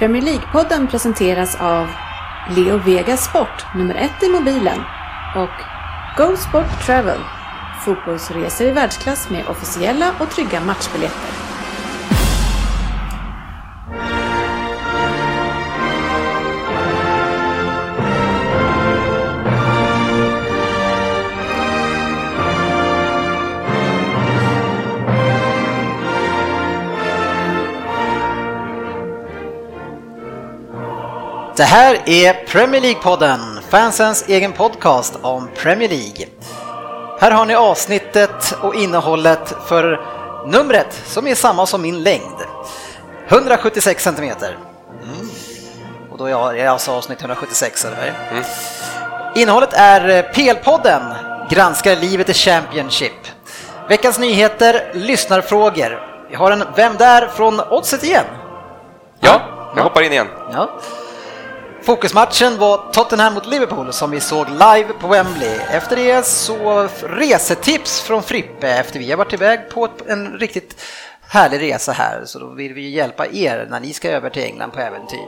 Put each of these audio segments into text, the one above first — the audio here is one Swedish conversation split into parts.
Premier League-podden presenteras av Leo Vegas Sport, nummer ett i mobilen och Go Sport Travel, fotbollsresor i världsklass med officiella och trygga matchbiljetter. Det här är Premier League-podden, fansens egen podcast om Premier League. Här har ni avsnittet och innehållet för numret som är samma som min längd. 176 centimeter. Och då är jag, alltså avsnitt 176, eller mm. Innehållet är PL-podden, granskar livet i Championship. Veckans nyheter, lyssnarfrågor. Vi har en Vem där? från Oddset igen. Ja, jag hoppar in igen. Ja. Fokusmatchen var Tottenham mot Liverpool som vi såg live på Wembley. Efter det så resetips från Frippe efter vi har varit iväg på en riktigt härlig resa här så då vill vi hjälpa er när ni ska över till England på äventyr.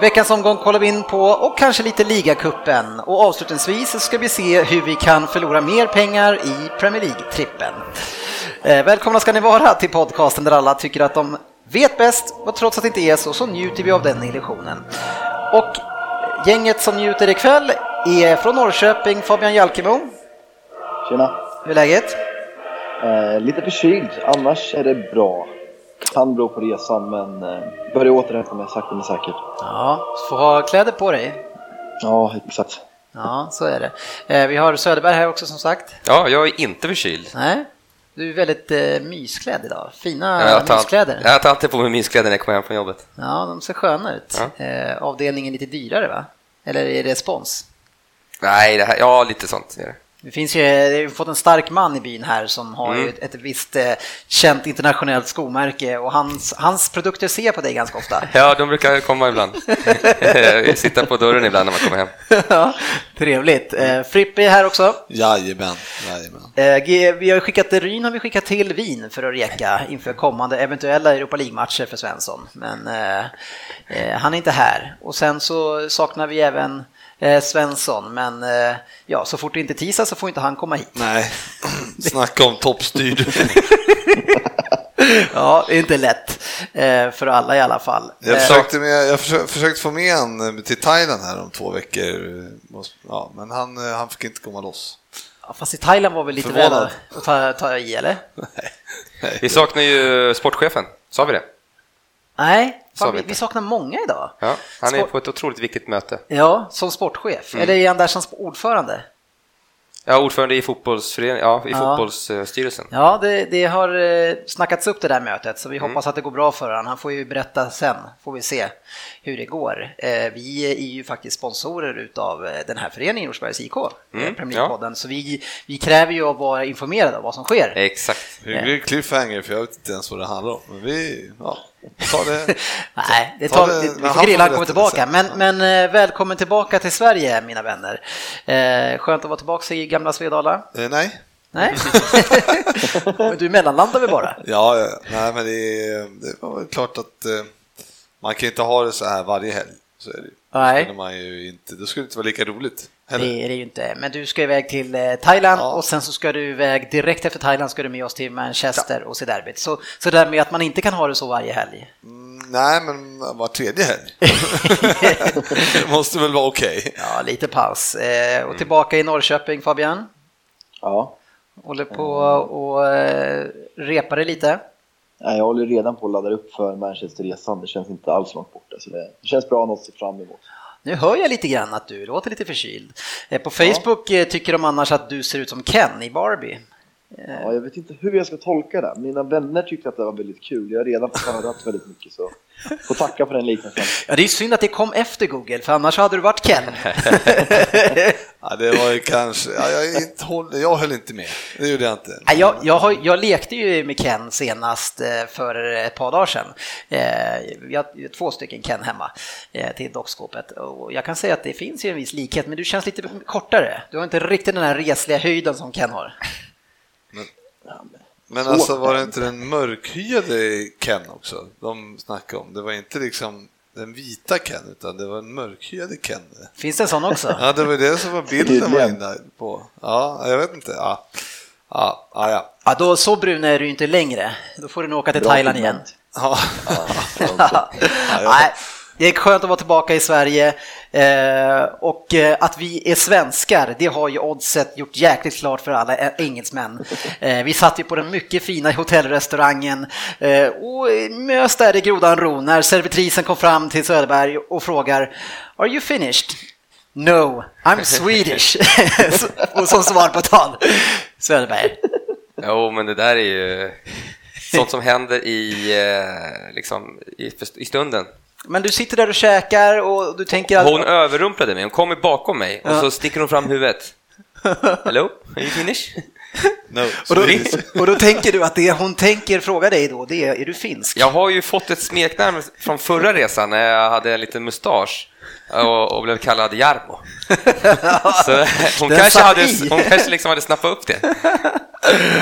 Veckans omgång kollar vi in på och kanske lite ligacupen och avslutningsvis ska vi se hur vi kan förlora mer pengar i Premier League-trippen. Eh, välkomna ska ni vara till podcasten där alla tycker att de vet bäst och trots att det inte är så så njuter vi av den illusionen. Och gänget som njuter ikväll är från Norrköping Fabian Jalkemo. Tjena. Hur är läget? Eh, lite förkyld, annars är det bra. Kan bero på resan men eh, börjar återhämta mig sakta men säkert. Ja, får ha kläder på dig. Ja, exakt. Ja, så är det. Eh, vi har Söderberg här också som sagt. Ja, jag är inte förkyld. Nej, du är väldigt eh, mysklädd idag. Fina jag myskläder. jag tar alltid på mig myskläder när jag kommer hem från jobbet. Ja, de ser sköna ut. Ja. Eh, avdelningen lite dyrare va? Eller är det spons? Nej, det här, ja lite sånt är det. Det finns ju, det har fått en stark man i byn här som har mm. ett, ett visst eh, känt internationellt skomärke och hans, hans produkter ser på dig ganska ofta. Ja, de brukar komma ibland. Sitta på dörren ibland när man kommer hem. ja, trevligt. Eh, Frippe är här också. Jajamän. Jajamän. Eh, vi har skickat Ryn har vi skickat till Wien för att reka inför kommande eventuella Europa League-matcher för Svensson. Men eh, eh, han är inte här. Och sen så saknar vi även eh, Svensson, men eh, ja, så fort det inte tisar så får inte han komma hit. Nej, snacka om toppstyrd. ja, det är inte lätt eh, för alla i alla fall. Jag eh, försökte, med, jag försökte, få med honom till Thailand här om två veckor, ja, men han, eh, han fick inte komma loss. Ja, fast i Thailand var väl lite väl att ta, ta i, eller? Nej. Nej. Vi saknar ju sportchefen, sa vi det? Nej, fan, vi, vi, saknar många idag. Ja, han är på ett otroligt viktigt möte. Ja, som sportchef. Mm. Eller är han där som ordförande? Ja, ordförande i, fotbollsförening, ja, i ja. fotbollsstyrelsen. Ja, det, det, har eh, snackats upp det där mötet, så vi mm. hoppas att det går bra för honom. Han får ju berätta sen, får vi se hur det går. Eh, vi är ju faktiskt sponsorer utav eh, den här föreningen, Norsbergs IK, mm. Premier League-podden, ja. så vi, vi kräver ju att vara informerade av vad som sker. Exakt. Det blir cliffhanger, för jag vet inte ens vad det handlar om. Men vi, ja, Ta det. Nej, det tar, det, vi får grilla han kommer tillbaka. Men, men eh, välkommen tillbaka till Sverige, mina vänner. Eh, skönt att vara tillbaka i gamla Svedala. Eh, nej. Nej, men du mellanlandar väl bara? Ja, nej, men det, det var väl klart att eh, man kan inte ha det så här varje helg. Så är det. Nej. Då, man ju inte, då skulle det inte vara lika roligt. Heller. Det är det ju inte, men du ska iväg till eh, Thailand ja. och sen så ska du iväg direkt efter Thailand ska du med oss till Manchester ja. och se derbyt. Så, så där med att man inte kan ha det så varje helg. Mm, nej, men var tredje helg. det måste väl vara okej. Okay. Ja, lite paus. Eh, och tillbaka i Norrköping, Fabian? Ja. Håller på och eh, repar dig lite? Nej, jag håller redan på att ladda upp för Manchesterresan. Det känns inte alls långt borta, så det, det känns bra att se fram emot. Nu hör jag lite grann att du låter lite förkyld. Eh, på Facebook ja. Tycker de annars att du ser ut som Ken i Barbie. Ja, jag vet inte hur jag ska tolka det. Mina vänner tyckte att det var väldigt kul. Jag har redan fått höra väldigt mycket så får tacka för den liknelsen. Ja, det är synd att det kom efter Google, för annars hade du varit Ken. ja, det var ju kanske, ja, jag, inte, jag höll inte med, det gjorde jag inte. Ja, jag, jag, har, jag lekte ju med Ken senast eh, för ett par dagar sedan. Vi har två stycken Ken hemma till dockskåpet och jag kan säga att det finns ju en viss likhet, men du känns lite kortare. Du har inte riktigt den här resliga höjden som Ken har. Men, men alltså var det inte den mörkhyade Ken också de snackade om? Det var inte liksom den vita Ken, utan det var en mörkhyade Ken. Finns det en sån också? Ja, det var det som var bilden var inne på. Ja, jag vet inte. Ja, ja, ja. ja. Ja, då, så brun är du ju inte längre. Då får du nog åka till Bra Thailand igen. pigment. ja. Nej, det är skönt att vara tillbaka i Sverige eh, och eh, att vi är svenskar, det har ju oddset gjort jäkligt klart för alla engelsmän. Eh, vi satt ju på den mycket fina hotellrestaurangen eh, och mös där i grodan ro när servitrisen kom fram till Söderberg och frågar Are you finished? No, I'm Swedish. och som svar på tal, Söderberg. Jo, men det där är ju sånt som händer i, eh, liksom, i, i stunden. Men du sitter där och käkar och du tänker att... Hon överrumplade mig, hon kommer bakom mig och Ja. så sticker hon fram huvudet. Hello, are you finished? No, Och då, och då tänker du att det hon tänker fråga dig då, det är, är du finsk? Jag har ju fått ett smeknamn från förra resan när jag hade en liten mustasch och, och blev kallad Jarmo. Så hon Den kanske, hade, hon kanske liksom hade snappat upp det.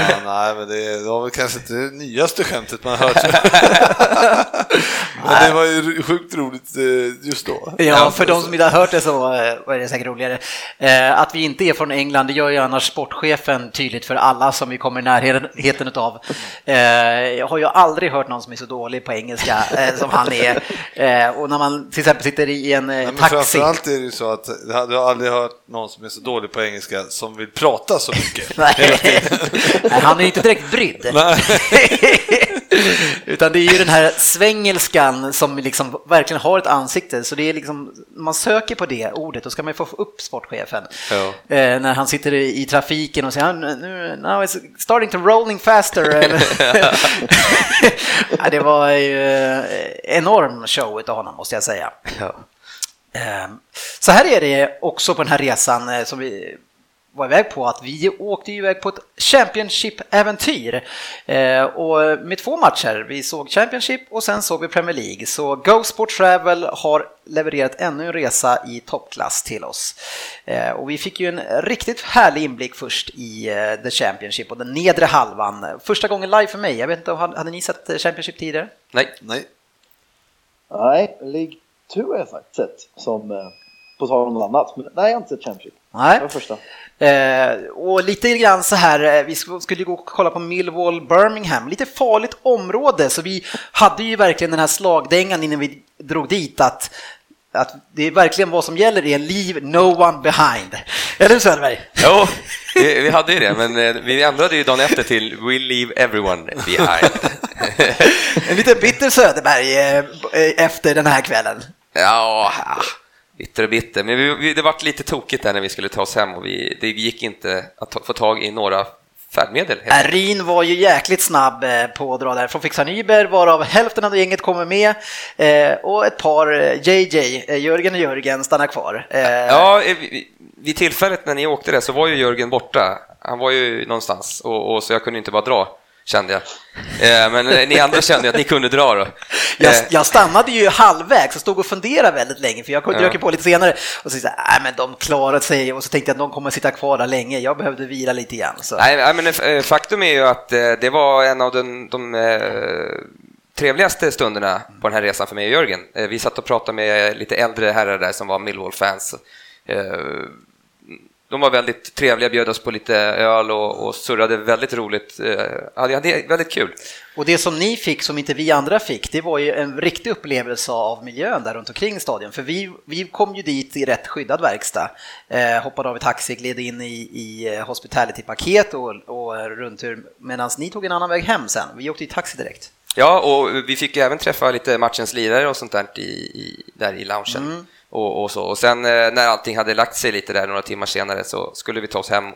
Ja, nej, men det, det var väl kanske inte det nyaste skämtet man hört. men det var ju sjukt roligt eh, just då. Ja, för de som inte har hört det så eh, är det säkert roligare. Eh, Att vi inte är från England, det gör ju annars sportchefen tydligt för alla som vi kommer i närheten av. Jag har ju aldrig hört någon som är så dålig på engelska eh, som han är. Eh, Och när man till exempel sitter i en eh, Nej, men taxi. framförallt är det ju så att du har aldrig hört någon som är så dålig på engelska som vill prata så mycket. Nej, han är ju inte direkt brydd. Utan det är ju den här svengelskan som liksom verkligen har ett ansikte. Så det är liksom, man söker på det ordet, då ska man ju få upp sportchefen. Ja. Eh, när han sitter i, i trafiken och säger nu, now it's starting to rolling faster. Ja, det var ju eh, enorm show av honom måste jag säga. Ja. Ehm, Så här är det också på den här resan eh, som vi var iväg på, att vi åkte ju iväg på ett Championship-äventyr. Eh, Och med två matcher, vi såg Championship och sen såg vi Premier League. Så Go Sport Travel har levererat ännu en resa i toppklass till oss. Eh, Och vi fick ju en riktigt härlig inblick först i eh, The Championship och den nedre halvan. Första gången live för mig, jag vet inte, hade hade ni sett Championship tidigare? Nej, Nej. Nej, League 2 har jag faktiskt sett, som på tal om något annat. Men, nej, jag har inte sett Championship. Nej. Det var första. Eh, och lite grann så här, eh, vi sk- skulle gå och kolla på Millwall Birmingham, lite farligt område, så vi hade ju verkligen den här slagdängan innan vi drog dit att att det är verkligen vad som gäller är leave no one behind. Eller hur Söderberg? jo, vi, hade ju det, men eh, vi ändrade ju dagen efter till We leave everyone behind. En lite bitter Söderberg eh, efter den här kvällen. Ja, bitter och bitter. Men vi, vi, det var lite tokigt där när vi skulle ta oss hem och vi, det gick inte att ta, få tag i några färdmedel. helt enkelt. Rin var ju jäkligt snabb eh, på att dra därifrån, fick Nyberg varav hälften av gänget kommer med eh, och ett par JJ, eh, Jörgen och Jörgen, stannar kvar. Ja, vi- vid tillfället när ni åkte där så var ju Jörgen borta. Han var ju någonstans och, och så jag kunde inte bara dra, kände jag. Eh, men eh, ni andra kände att ni kunde dra då. Jag, Eh, jag stannade ju halvvägs och stod och funderade väldigt länge för jag Ja. dök ju på lite senare och så sa jag, men de klarar sig och så tänkte jag att de kommer sitta kvar där länge, jag behövde vila lite grann. Så. Nej, men faktum är ju att det var en av den, de trevligaste stunderna på den här resan för mig och Jörgen. Vi satt och pratade med lite äldre herrar där som var Millwall-fans. De var väldigt trevliga, bjöd oss på lite öl och, och surrade väldigt roligt. Eh, Ja, det hade väldigt kul. Och det som ni fick som inte vi andra fick, det var ju en riktig upplevelse av miljön där runt omkring stadion. För vi, vi kom ju dit i rätt skyddad verkstad, eh, hoppade av i taxi, gled in i, i eh, hospitality-paket och, och rundtur, medan ni tog en annan väg hem sen. Vi åkte i taxi direkt. Ja, och vi fick ju även träffa lite matchens lirare och sånt där i, i, där i loungen. Och, och, så. och sen eh, när allting hade lagt sig lite där några timmar senare så skulle vi ta oss hem.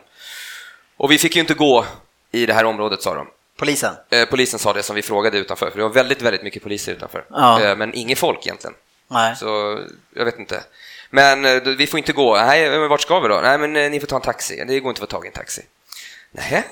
Och vi fick ju inte gå i det här området sa de. Polisen. Eh, polisen sa det som vi frågade utanför, för det var väldigt, väldigt mycket poliser utanför. Ja. Eh, men inget folk egentligen. Nej. Så jag vet inte. Men vi får inte gå. Nej, vart ska vi då? Nej, men ni får ta en taxi. Det går inte att få tag i en taxi. Nej.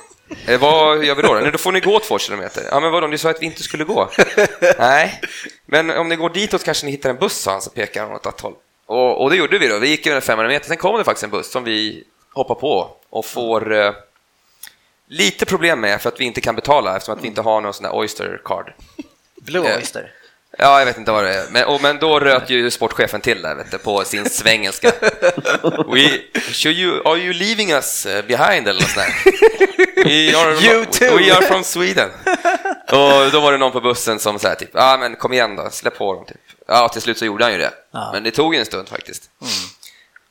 Vad gör vi då? Nej, då får ni gå två kilometer. Ja, men vadå, ni sa att vi inte skulle gå. Nej, men om ni går ditåt kanske ni hittar en buss, sa han, så pekar han åt ett håll. Och, och det gjorde vi då. Vi gick över 500 meter, sen kom det faktiskt en buss som vi hoppar på och får eh, lite problem med för att vi inte kan betala eftersom att vi inte har någon sån där Oyster card. Blue Eh, Oyster. Ja, jag vet inte vad det är. Men, och, men då röt ju sportchefen till där, vet du, på sin svengelska. We, you, are you leaving us eh, behind eller något sånt där? We are, You too. we are from Sweden. Och då var det någon på bussen som sa typ, ja ah, men kom igen då, släpp på dem typ. Ja, till slut så gjorde han ju det. Ja. Men det tog en stund faktiskt.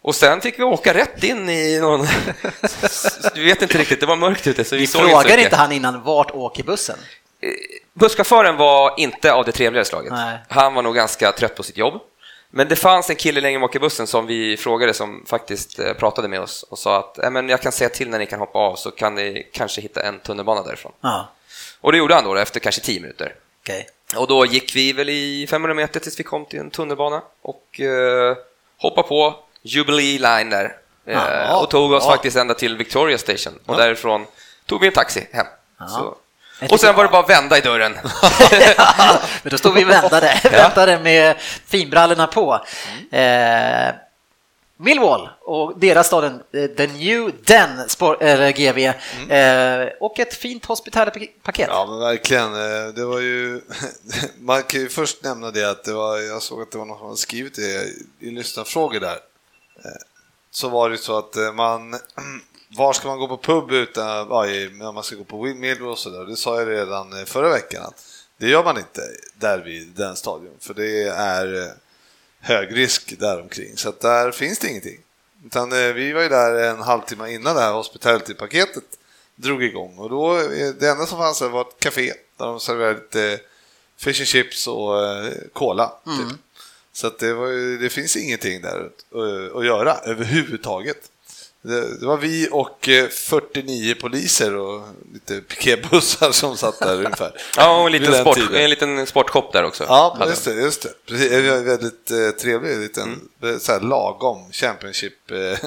Och sen fick vi åka rätt in i någon... Du vet inte riktigt, det var mörkt ute så vi, Vi såg inte inte han innan vart åker bussen? Busschauffören var inte av det trevligare slaget. Nej. Han var nog ganska trött på sitt jobb. Men det fanns en kille längre bak i bussen som vi frågade som faktiskt eh, pratade med oss och sa att "Eh, men jag kan säga till när ni kan hoppa av så kan ni kanske hitta en tunnelbana därifrån. Ja, Och det gjorde han då efter kanske 10 minuter. okej. Och då gick vi väl i 500 meter tills vi kom till en tunnelbana och eh, hoppade på Jubilee Line där. Eh, och tog oss faktiskt ända till Victoria Station och därifrån tog vi en taxi hem. Så. Och sen var det bara att vända i dörren. Men då stod vi och väntade, väntade med finbrallorna på. Eh, Millwall och deras staden, The New Den sport, eller GV, eh, och ett fint hospitality-paket. Ja, men verkligen. Eh, Det var ju... Man kan ju först nämna det att det var, jag såg att det var någon som hade skrivit det i lyssnarfrågor där. Eh, Så var det så att eh, man... Var ska man gå på pub utan, när man ska gå på Millwall och sådär? Det sa jag redan förra veckan att det gör man inte där vid den stadion, för det är hög risk där omkring så att där finns det ingenting. Utan eh, vi var ju där en halvtimme innan det här hospitality-paketet drog igång och då, eh, det enda som fanns där var ett café där de serverade lite fish and chips och eh, cola. Typ. Så att det, var, det finns ingenting där att- att göra överhuvudtaget. Det, var vi och eh, 49 poliser och lite piketbussar som satt där ungefär. Ja, och en liten, sport, tiden. en liten sportshop där också. Ja, just det. Just det. Precis, var väldigt eh, trevlig liten Mm. så här, lagom Championship eh,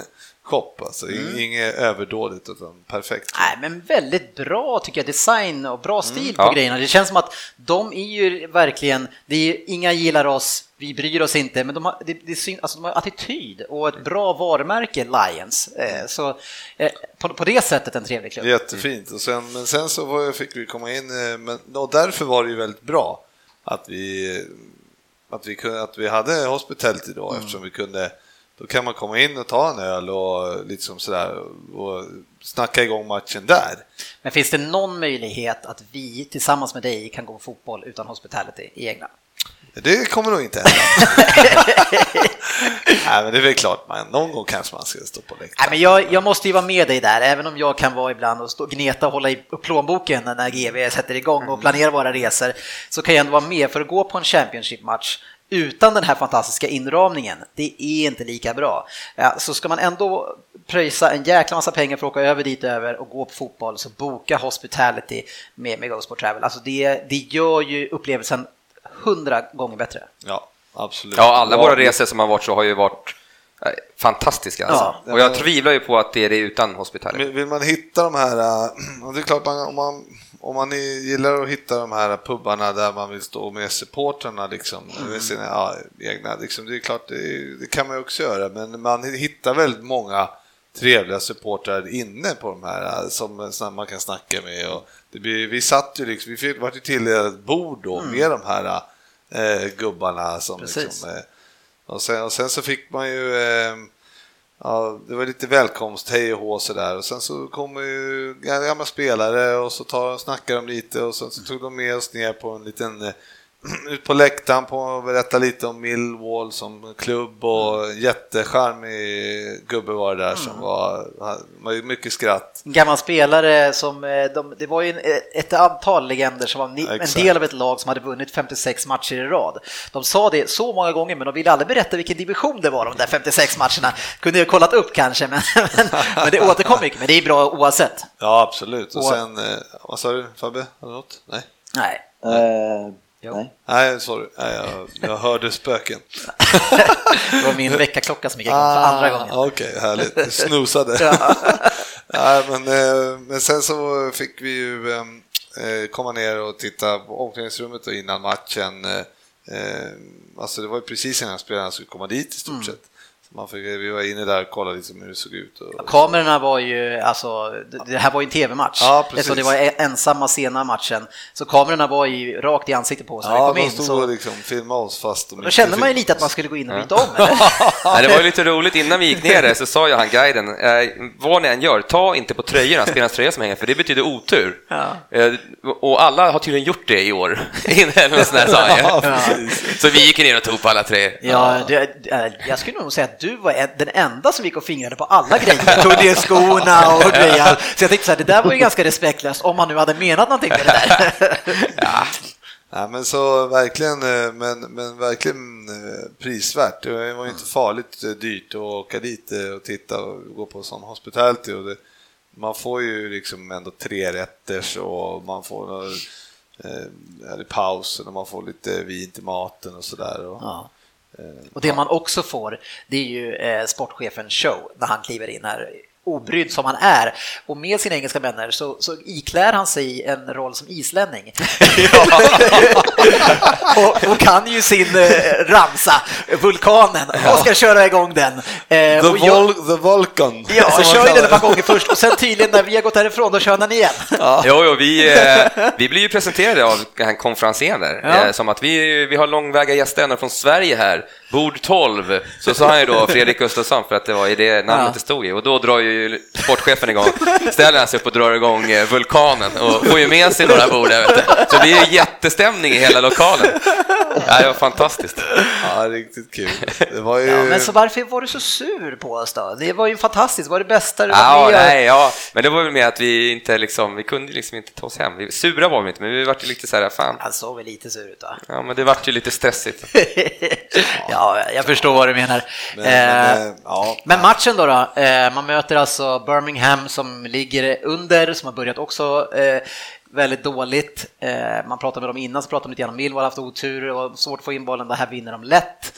shop. Alltså. Mm. Inget överdådigt utan perfekt. Nej, men väldigt bra tycker jag, design och bra stil på Ja. grejerna. Det känns som att de är ju verkligen, det är inga gillar oss, vi bryr oss inte, men de har, det, det syn, alltså de har attityd och ett bra varumärke, Lions. Eh, så eh, på, på det sättet en trevlig klubb. Jättefint. Och sen, men sen så var, fick vi komma in, eh, men, och därför var det ju väldigt bra att vi, att vi, kunde, att vi hade hospitality då, eftersom vi kunde då kan man komma in och ta en öl och liksom sådär och snacka igång matchen där. Men finns det någon möjlighet att vi tillsammans med dig kan gå fotboll utan hospitality i England? Det kommer nog inte hända. Nej, men det är väl klart, man, någon gång kanske man ska stå på Nej, läktaren. men jag, jag måste ju vara med dig där, även om jag kan vara ibland och stå, gneta och hålla i plånboken när GV sätter igång och planerar våra resor, så kan jag ändå vara med för att gå på en Championship-match utan den här fantastiska inramningen, det är inte lika bra. Så ska man ändå pröjsa en jäkla massa pengar för att åka över dit över och gå på fotboll, så boka hospitality med, med Go Sport Travel. Alltså det, det gör ju upplevelsen hundra gånger bättre. Ja, absolut. Ja, alla våra resor som har varit så har ju varit eh, fantastiska. Alltså. Ja. och jag tvivlar ju på att det är det utan hospitality. Vill man hitta de här, och det är klart man, om man, om man gillar att hitta de här pubbarna där man vill stå med supportrarna liksom, med sina ja, egna, liksom, det är klart det, det kan man ju också göra, men man hittar väldigt många trevliga supportrar inne på de här som som man kan snacka med. Och blir, vi satt ju liksom, vi fick- vart ju till ett bord då med de här äh, gubbarna som Precis. liksom, äh, och, sen, och sen så fick man ju äh, Ja, det var lite välkomst, hej och hå sådär. Och sen så kommer ju gamla spelare och så tar, snackar de lite och sen så tog de med oss ner på en liten eh, ut på läktaren på och berätta lite om Millwall som klubb och en jättecharmig gubbe var det där som var, var ju mycket skratt. Gammal spelare som, eh, de, det var ju en, ett antal legender som var ni, en Exakt. del av ett lag som hade vunnit 56 matcher i rad. De sa det så många gånger, men de ville aldrig berätta vilken division det var de där 56 matcherna. Kunde ju kollat upp kanske, men, men, men det återkom mycket. Men det är bra oavsett. Ja, absolut. Och Och- sen, eh, vad sa du Fabbe? Har du något? Nej? Nej. Eh, Jo. nej. Nej, sorry. Nej, jag, jag hörde spöken. Det var min väckarklocka som gick igång för andra gången. Ah, Okej, härligt. Du Snosade. ja, men, eh, men sen så fick vi ju eh, eh, komma ner och titta på omklädningsrummet och innan matchen. eh, Alltså det var ju precis innan spelarna skulle komma dit i stort Mm. sett. Man fick, vi var inne där och kollade lite hur det såg ut. Och... Kamerorna var ju, alltså, det- här var ju en tv-match. Ja, så det var en- ensamma sena matchen, så kamerorna var ju rakt i ansiktet på oss när vi Ja, kom de in. stod Så, och liksom filmade oss fast de då kände man ju lite att man skulle gå in och byta om, eller? Nej, det var ju lite roligt, innan vi gick ner så sa ju han guiden, eh, vad ni än gör, ta inte på tröjorna, spelarnas tröja som hänger, för det betyder otur. Ja. Eh, och alla har tydligen gjort det i år, eller sånt där, sa. Ja, precis. Så vi gick ner och tog på alla tre. Ja, det, jag skulle nog säga att du var en- den enda som gick och fingrade på alla grejer, tog ner skorna och grejer. Så jag tänkte så här, det där var ju ganska respektlöst om man nu hade menat någonting med det där. Ja, Ja, men så verkligen, eh, men, men verkligen eh, prisvärt. Det var ju inte farligt eh, dyrt att åka dit och titta och gå på sån hospitality. Och det, man får ju liksom ändå tre rätters och man får eh, pausen och man får lite vin till maten och sådär. Ja. Och det man också får, det är ju eh, sportchefen show när han kliver in här. Obrydd som han är och med sina engelska vänner så, så iklär han sig en roll som islänning. och, och kan ju sin eh, ramsa, vulkanen, och ska köra igång den. Eh, the, och jag- the Vulcan. Ja, man kör ju den ett par gånger först och sen tydligen när vi har gått härifrån, då kör han den igen. Jo, jo, vi, eh, vi blir ju presenterade av han konferencieren där, Ja. eh, som att vi, vi har långväga gäster från Sverige här, bord 12. Så sa han ju då Fredrik Gustafsson för att det var i det namnet Ja. det stod i och då drar ju sportchefen igång, ställer han sig upp och drar igång eh, vulkanen och får ju med sig några bord där, vet du. Så det är ju jättestämning i hela lokalen. Ja, det var fantastiskt. Ja, riktigt kul. Det var ju... Ja, men så varför var du så sur på oss då? Det var ju fantastiskt, det var det bästa du var Ja, med nej, ja, men det var väl med att vi inte liksom, vi kunde liksom inte ta oss hem. Vi, sura var vi inte, men vi vart ju lite så här, fan, Han såg väl lite sur ut va? ja, men det vart ju lite stressigt. ja, jag förstår vad du menar. Men, Eh, men, eh, ja. Men matchen då, då? Eh, man möter alltså Birmingham som ligger under, som har börjat också eh, väldigt dåligt. Eh, man pratade med dem innan, så pratade de lite grann om Millwall, haft otur och svårt att få in bollen, det här vinner de lätt.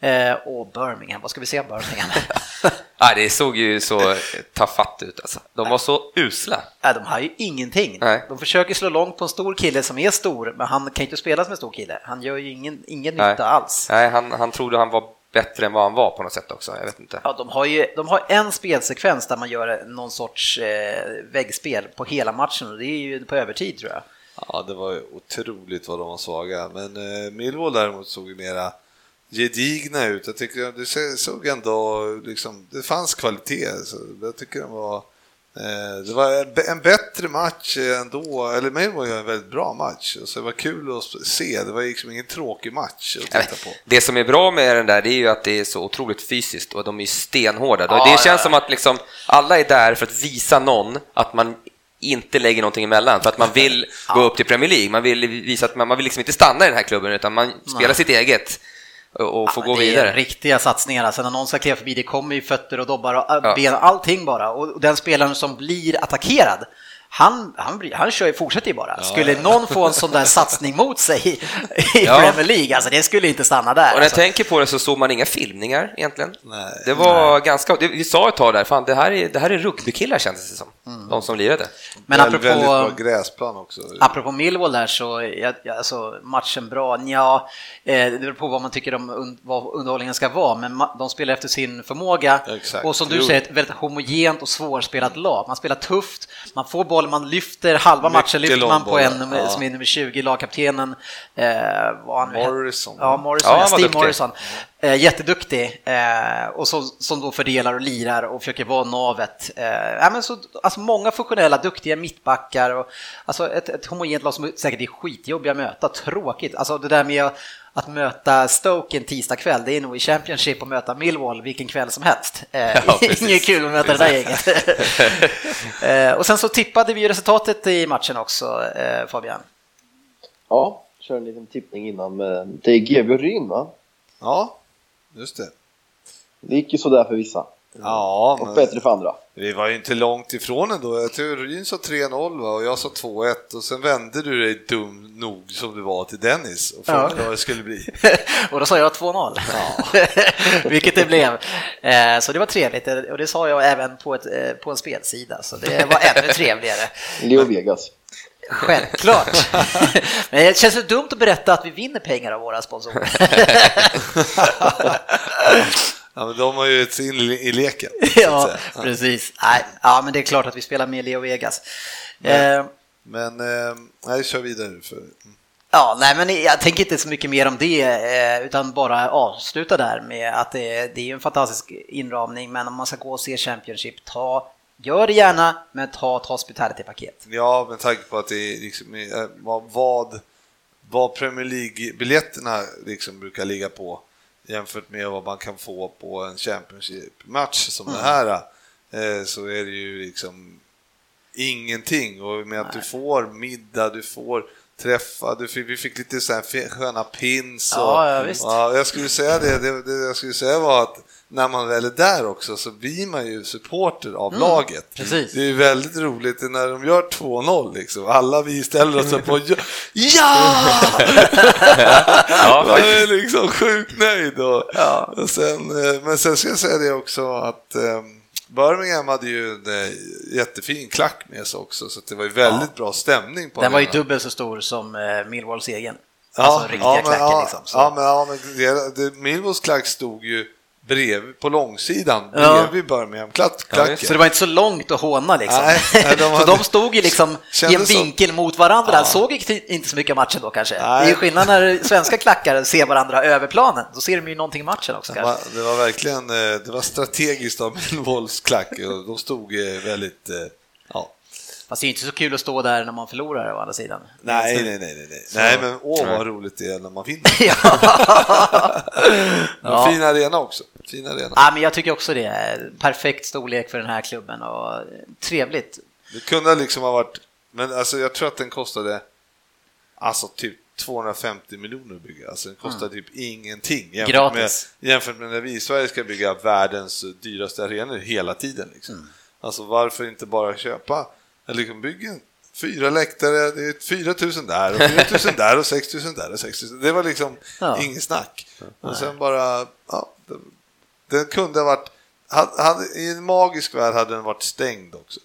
Eh, och Birmingham, vad ska vi se Birmingham? Ja, det såg ju så tafatt ut alltså. De var så usla. Nej, de har ju ingenting. Nej. De försöker slå långt på en stor kille som är stor, men han kan ju inte spela som en stor kille. Han gör ju ingen, ingen Nej. nytta alls. Nej, han, han trodde han var bättre än vad han var på något sätt också. Jag vet inte. Ja, de har ju de har en spelsekvens där man gör någon sorts eh, väggspel på hela matchen och det är ju på övertid tror jag. Ja, det var ju otroligt vad de var svaga. Men eh, Millwall däremot såg ju mera gedigna ut. Jag tycker det såg ändå liksom, det fanns kvalitet. Så jag tycker de var det var en, bättre match ändå, eller Millwall gör en väldigt bra match. Så det var kul att se, det var liksom ingen tråkig match att Nej, titta på. Det som är bra med den där det är ju att det är så otroligt fysiskt och de är stenhårda. Ja, det känns ja. som att liksom, alla är där för att visa någon att man inte lägger någonting emellan för att man vill gå upp till Premier League. Man vill visa att man, man vill liksom inte stanna i den här klubben utan man spelar sitt eget och, och Ja, gå det vidare. är riktiga satsningar. Alltså när någon ska kliva förbi, det kommer ju fötter och dobbar och äh, Ja. ben, allting bara. Och den spelaren som blir attackerad, han, han, han kör ju, fortsätter ju bara. Skulle någon få en sån där satsning mot sig i, Ja. Premier League, alltså det skulle inte stanna där. Och när jag alltså. tänker på det så såg man inga filmningar egentligen. Nej. det var ganska, det, vi sa ett tag där, fan det här är, det här är rugbykillar kändes det som. Mm. De som lirade. Men Väl- Väldigt bra apropå, gräsplan också. apropå Millwall där så, jag, jag, alltså matchen bra, ja, eh, det beror på vad man tycker om un, vad underhållningen ska vara, men ma- de spelar efter sin förmåga. Exakt. Och som du Jo. säger, ett väldigt homogent och svårspelat lag. Man spelar tufft, man får bollen, man lyfter, halva Mycket matchen lyfter man på en ja. som är nummer 20, lagkaptenen. Eh, han. Morrison. Ja, Morrison, Ja, Steve duktig. Morrison. Eh, jätteduktig eh, och så, som då fördelar och lirar och försöker vara navet. Eh, men så, alltså många funktionella, duktiga mittbackar och alltså ett, ett homogent lag som säkert är skitjobbiga att möta, tråkigt. Alltså det där med att möta Stoke en tisdagkväll, det är nog i Championship att möta Millwall vilken kväll som helst. Eh, Ja. Inget kul att möta det där gänget. eh, och sen så tippade vi ju resultatet i matchen också, eh, Fabian. Ja, kör en liten tippning innan. Det är GB Ryn va? Ja, just det. Det gick ju sådär för vissa. Ja, Och bättre för andra. vi var ju inte långt ifrån ändå. Jag tror Ryn sa 3-0 va? och jag sa 2-1 och sen vände du dig dum nog som du var till Dennis och frågade Ja. vad det skulle bli. och då sa jag 2-0, vilket det blev. Eh, så det var trevligt och det sa jag även på, ett, eh, på en spelsida, så det var ännu trevligare. Leo Vegas. Självklart. Men det känns så dumt att berätta att vi vinner pengar av våra sponsorer. Ja, men de har ju ett in i leken. ja. Ja. precis. Nej, ja, men det är klart att vi spelar med Leo Vegas. Men- Eh, Men eh, nej, kör vidare. För, Ja, nej, men jag tänker inte så mycket mer om det, eh, utan bara avsluta där med att det, det är en fantastisk inramning, men om man ska gå och se Championship, ta, gör det gärna, men ta ett hospitality-paket. ja, med tanke på att det är liksom, eh, vad, vad, vad Premier League-biljetterna liksom brukar ligga på jämfört med vad man kan få på en Championship-match som Mm. det här eh, så är det ju liksom ingenting och med att du får middag, du får träffa, du fick, vi fick lite så här sköna pins och, Ja, ja. Ja, jag skulle säga det, det, det jag skulle säga var att när man väl är där också så blir man ju supporter av laget. Mm, precis. Det är ju väldigt roligt när de gör 2-0 liksom. Alla vi ställer oss upp och ja! Ja, Man är liksom sjukt nöjd. Och, och sen, eh, men sen ska jag säga det också att eh, Birmingham hade ju en eh, jättefin klack med sig också så det var ju väldigt bra stämning på Den var ju dubbelt så stor som eh, Millwalls egen. Ja, alltså riktiga men, klacken ja, liksom. Så. Ja, men, ja, men det, det, Millwalls klack stod ju bredvid, på långsidan Ja. bredvid Birmingham-klacken. Ja, Så det var inte så långt att håna liksom. Nej, de så hade- de stod ju liksom i en Kändes som- vinkel mot varandra, såg inte- så mycket av matchen då kanske. Nej. Det är ju skillnad när svenska klackare ser varandra över planen, då ser de ju någonting i matchen också Det kanske. var, det var verkligen det var strategiskt av Millwalls klack de stod eh, väldigt... eh, Ja. Fast det är inte så kul att stå där när man förlorar å andra sidan. Nej, nej, nej, nej, nej. nej, men åh vad roligt det är när man vinner. ja. Fin arena också. Fin arena. ja, men jag tycker också det är perfekt storlek för den här klubben och trevligt. Det kunde liksom ha varit, men alltså jag tror att den kostade alltså typ 250 miljoner att bygga. Alltså den kostar typ ingenting jämfört med, Mm. Gratis. jämfört med när vi i Sverige ska bygga världens dyraste arenor hela tiden. Liksom. Mm. Alltså varför inte bara köpa, liksom bygga fyra läktare, det är 4 000 där och 4 000 där och 6 000 där och 6 000. Det var liksom Ja. ingen snack. Och sen bara, ja, det, den kunde ha varit, hade, i en magisk värld hade den varit stängd också.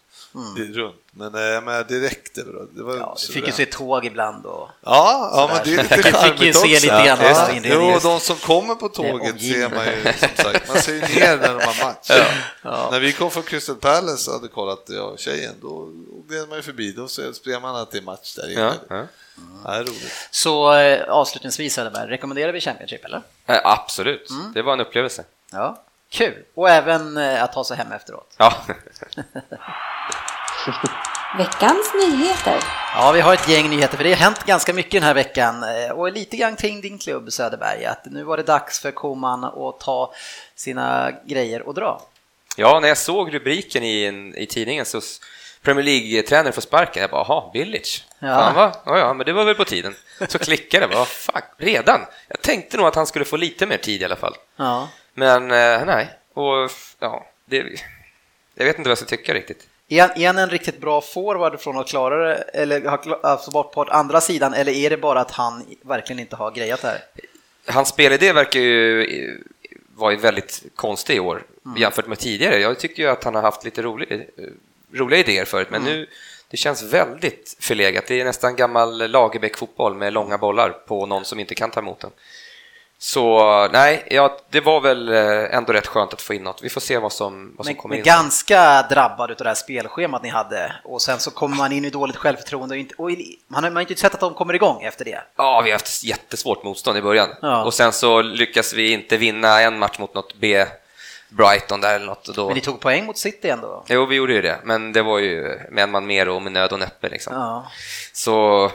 Det, runt. Men, eh, men det räckte. bra. Det var Mm. Ja, du fick ju se tåg ibland och Ja, ja men det är lite Du fick ju charmigt se lite grann ja, inredningen. Jo, de som kommer på tåget ser man ju som sagt, man ser ju ner när de har match. Ja. När vi kom från Crystal Palace och hade kollat ja, tjejen, då gled man ju förbi, då ser man att det är match där inne. Ja, ja. Det är roligt. Så eh, avslutningsvis Söderberg, rekommenderar vi Championship eller? Eh, Absolut, Mm. det var en upplevelse. Ja, kul. Och även eh, att ta sig hem efteråt. Ja. Veckans nyheter. Ja, vi har ett gäng nyheter, för det har hänt ganska mycket den här veckan eh, och lite grann kring din klubb Söderberg. Att nu var det dags för Koman att ta sina grejer och dra. ja, när jag såg rubriken i, en, i tidningen så Premier League-tränare får sparken, jag bara, aha, Billich. Ja. Ja. Fan, va? Ja, ja, men det var väl på tiden. Så klickade det, bara, fuck, redan? Jag tänkte nog att han skulle få lite mer tid i alla fall. Ja. Men eh, nej, och ja, det, jag vet inte vad jag ska tycka riktigt. Är han, en riktigt bra forward från att klara det, eller ha kla- alltså varit på andra sidan, eller är det bara att han verkligen inte har grejat det här? Hans spelidé verkar ju eh, vara väldigt konstig i år jämfört med tidigare. Jag tycker ju att han har haft lite rolig, eh, roliga idéer förut, men nu det känns väldigt förlegat. Det är nästan gammal Lagerbäck-fotboll med långa bollar på någon som inte kan ta emot den. Så nej, ja, det var väl eh, ändå rätt skönt att få in något. Vi får se vad som, vad som Men, kommer men in. ganska drabbad av det här spelschemat ni hade och sen så kommer man in i dåligt självförtroende och, inte, och man har man har inte sett att de kommer igång efter det. Ja, vi har haft jättesvårt motstånd i början. Ja. Och sen så lyckas vi inte vinna en match mot något B, Brighton där eller något. Då... Men ni tog poäng mot City ändå. Jo, vi gjorde ju det, men det var ju med en man mer och med nöd och näppe. Liksom. Ja. Så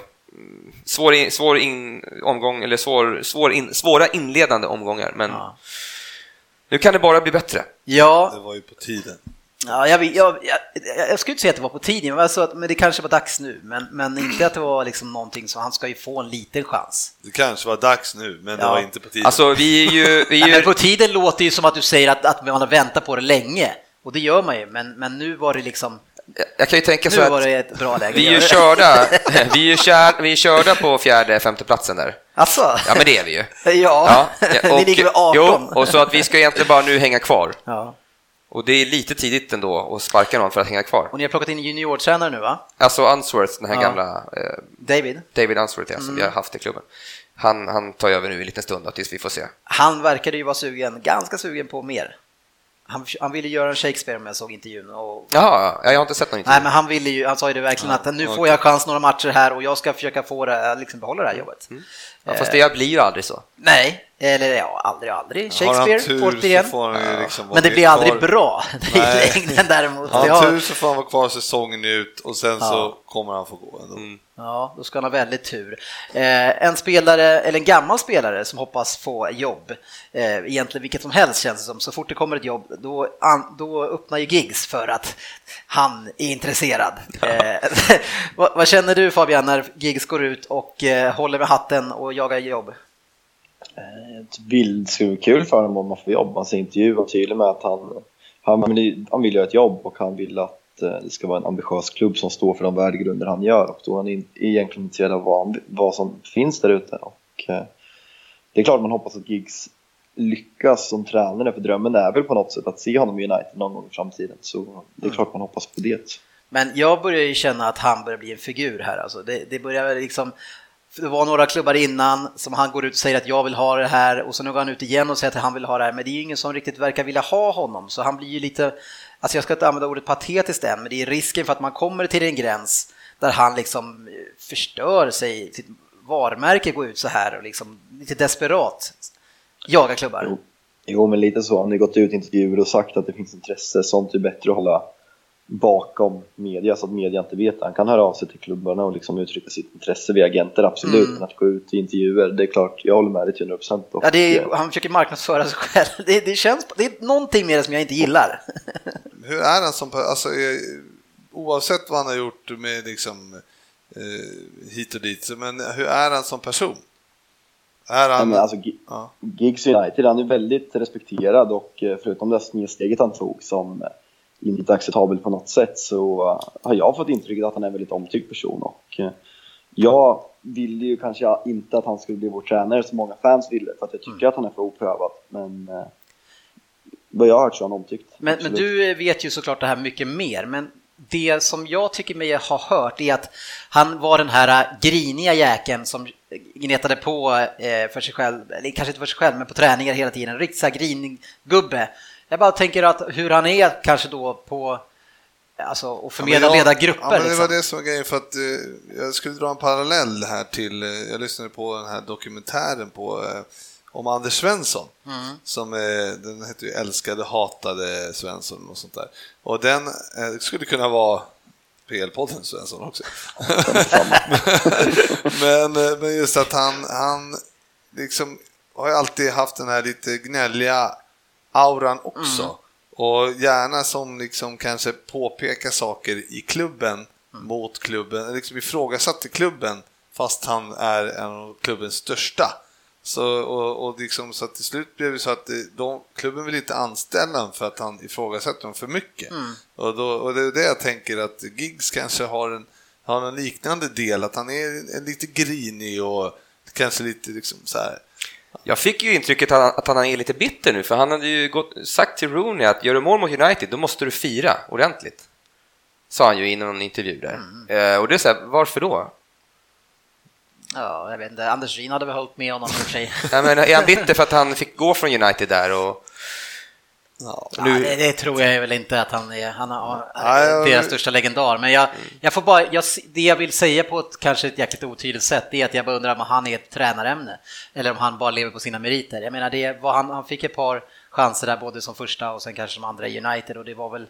svår, in, svår in, omgång, eller svår, svår in, svåra inledande omgångar, men Ja. nu kan det bara bli bättre. Ja, Det var ju på tiden. Ja jag, jag, jag, jag skulle inte säga att det var på tiden, men, alltså, att- men det kanske var dags nu. Men, men inte att det var liksom någonting så han ska ju få en liten chans. Det kanske var dags nu, men det Ja. var inte på tiden. Alltså, vi är ju... Vi är Nej, ju men på tiden låter ju som att du säger att, att man har väntat på det länge. Och det gör man ju, men, men nu var det liksom, jag kan ju tänka så nu att var det ett bra läge. vi är att ju det. körda, vi är ju kär, vi är körda på fjärde, femte platsen där. Alltså? Ja, men det är vi ju. Ja, Ja, ni ligger vid 18. Jo, och så att vi ska egentligen bara nu hänga kvar. Ja. Och det är lite tidigt ändå att sparka någon för att hänga kvar. Och ni har plockat in juniortränare nu va? Alltså Unsworth, den här Ja. gamla eh, David? David Unsworth, ja, som Mm. vi har haft i klubben. Han, han tar över nu en liten stund då, tills vi får se. Han verkade ju vara sugen, ganska sugen på mer. Han, han ville göra en Shakespeare om jag såg intervjun. Och, Jaha, ja, jag har inte sett någon intervju. nej, men han ville ju, han sa ju det verkligen att nu får jag chans några matcher här och jag ska försöka få det, liksom behålla det här jobbet. Ja, fast det blir ju aldrig så. Nej, eller ja, aldrig aldrig. Shakespeare, tur återigen. så får han ju liksom Men det blir aldrig kvar. bra i längden däremot. Har han tur så får han vara kvar säsongen ut och sen så Ja. kommer han få gå ändå. Mm. Ja, då ska han ha väldigt tur. Eh, en spelare, eller en gammal spelare som hoppas få jobb, eh, egentligen vilket som helst känns det som, så fort det kommer ett jobb då, an, då öppnar ju gigs för att han är intresserad. Eh, vad, vad känner du Fabian när gigs går ut och eh, håller med hatten och jagar jobb? Ett bild skulle vara kul för honom om man får jobb. Han intervju var tydlig med att han, han, han vill göra ett jobb och han vill att eh, det ska vara en ambitiös klubb som står för de värdegrunder han gör och då är han in- egentligen intresserad av vad, han, vad som finns där ute. Och, eh, det är klart man hoppas att Giggs lyckas som tränare för drömmen är väl på något sätt att se honom i United någon gång i framtiden så det är klart man hoppas på det. Men jag börjar ju känna att han börjar bli en figur här. Alltså det, det börjar liksom, det var några klubbar innan som han går ut och säger att jag vill ha det här och så nu går han ut igen och säger att han vill ha det här. Men det är ju ingen som riktigt verkar vilja ha honom så han blir ju lite, alltså jag ska inte använda ordet patetiskt än, men det är risken för att man kommer till en gräns där han liksom eh, förstör sig, sitt varumärke går ut så här och liksom lite desperat jagar klubbar. Jo. Jo, men lite så. Han har ju gått ut i intervjuer och sagt att det finns intresse. Sånt är bättre att hålla bakom media så att media inte vet. Han kan höra av sig till klubbarna och liksom uttrycka sitt intresse via agenter, absolut. Mm. Men att gå ut i intervjuer, det är klart, jag håller med dig till 100 procent. Ja, det är, han försöker marknadsföra sig själv. Det, det känns, det är någonting med det som jag inte gillar. Hur är han som alltså, eh, oavsett vad han har gjort med liksom eh, hit och dit, men hur är han som person? Är han... men alltså, ja. Giggs United, han är väldigt respekterad och eh, förutom det snedsteget han tog som inte acceptabelt på något sätt så eh, har jag fått intrycket att han är en väldigt omtyckt person och eh, jag ville ju kanske inte att han skulle bli vår tränare som många fans ville för att jag tycker att han är för oprövad men eh, vad jag har hört så är han omtyckt. Men, men du vet ju såklart det här mycket mer, men det som jag tycker mig ha hört är att han var den här griniga jäkeln som gnetade på för sig själv, eller kanske inte för sig själv, men på träningar hela tiden. En riktig grinig gubbe. Jag bara tänker att hur han är kanske då på, alltså och förmedla Ja, men jag- leda grupper. Ja, men det liksom. var det som var grejen för att eh, jag skulle dra en parallell här till, eh, jag lyssnade på den här dokumentären på eh, om Anders Svensson. Mm. Som den heter ju Älskade hatade Svensson och sånt där. Och den eh, skulle kunna vara PL-podden Svensson också. men, eh, men just att han, han liksom har ju alltid haft den här lite gnälliga auran också. Och gärna som liksom kanske påpekar saker i klubben mot klubben, liksom ifrågasatte klubben fast han är en av klubbens största. Så, och, och liksom, så till slut blev det så att det- de, klubben vill inte anställa honom för att han ifrågasätter dem för mycket. Och, då, och det är det jag tänker att Giggs kanske har en, har en liknande del, att han är en, lite grinig och kanske lite liksom så här. Jag fick ju intrycket att han, är lite bitter nu, för han hade ju gått, sagt till Rooney att gör du mål mot United, då måste du fira ordentligt. Sa han ju i någon intervju där. Eh, och det är så här, varför då? Ja, jag vet inte. Anders Ryn hade väl hållit med honom i och för sig. Jag menar, är han bitter för att han fick gå från United där och Ja, Ja, nu... det, det tror jag väl inte att han är. Han har, Nej, jag- deras största legendar. Men jag, jag får bara, jag, det jag vill säga på ett kanske ett jäkligt otydligt sätt, det är att jag bara undrar om han är ett tränarämne. Eller om han bara lever på sina meriter. Jag menar, det var, han, han fick ett par chanser där, både som första och sen kanske som andra i United. Och det var väl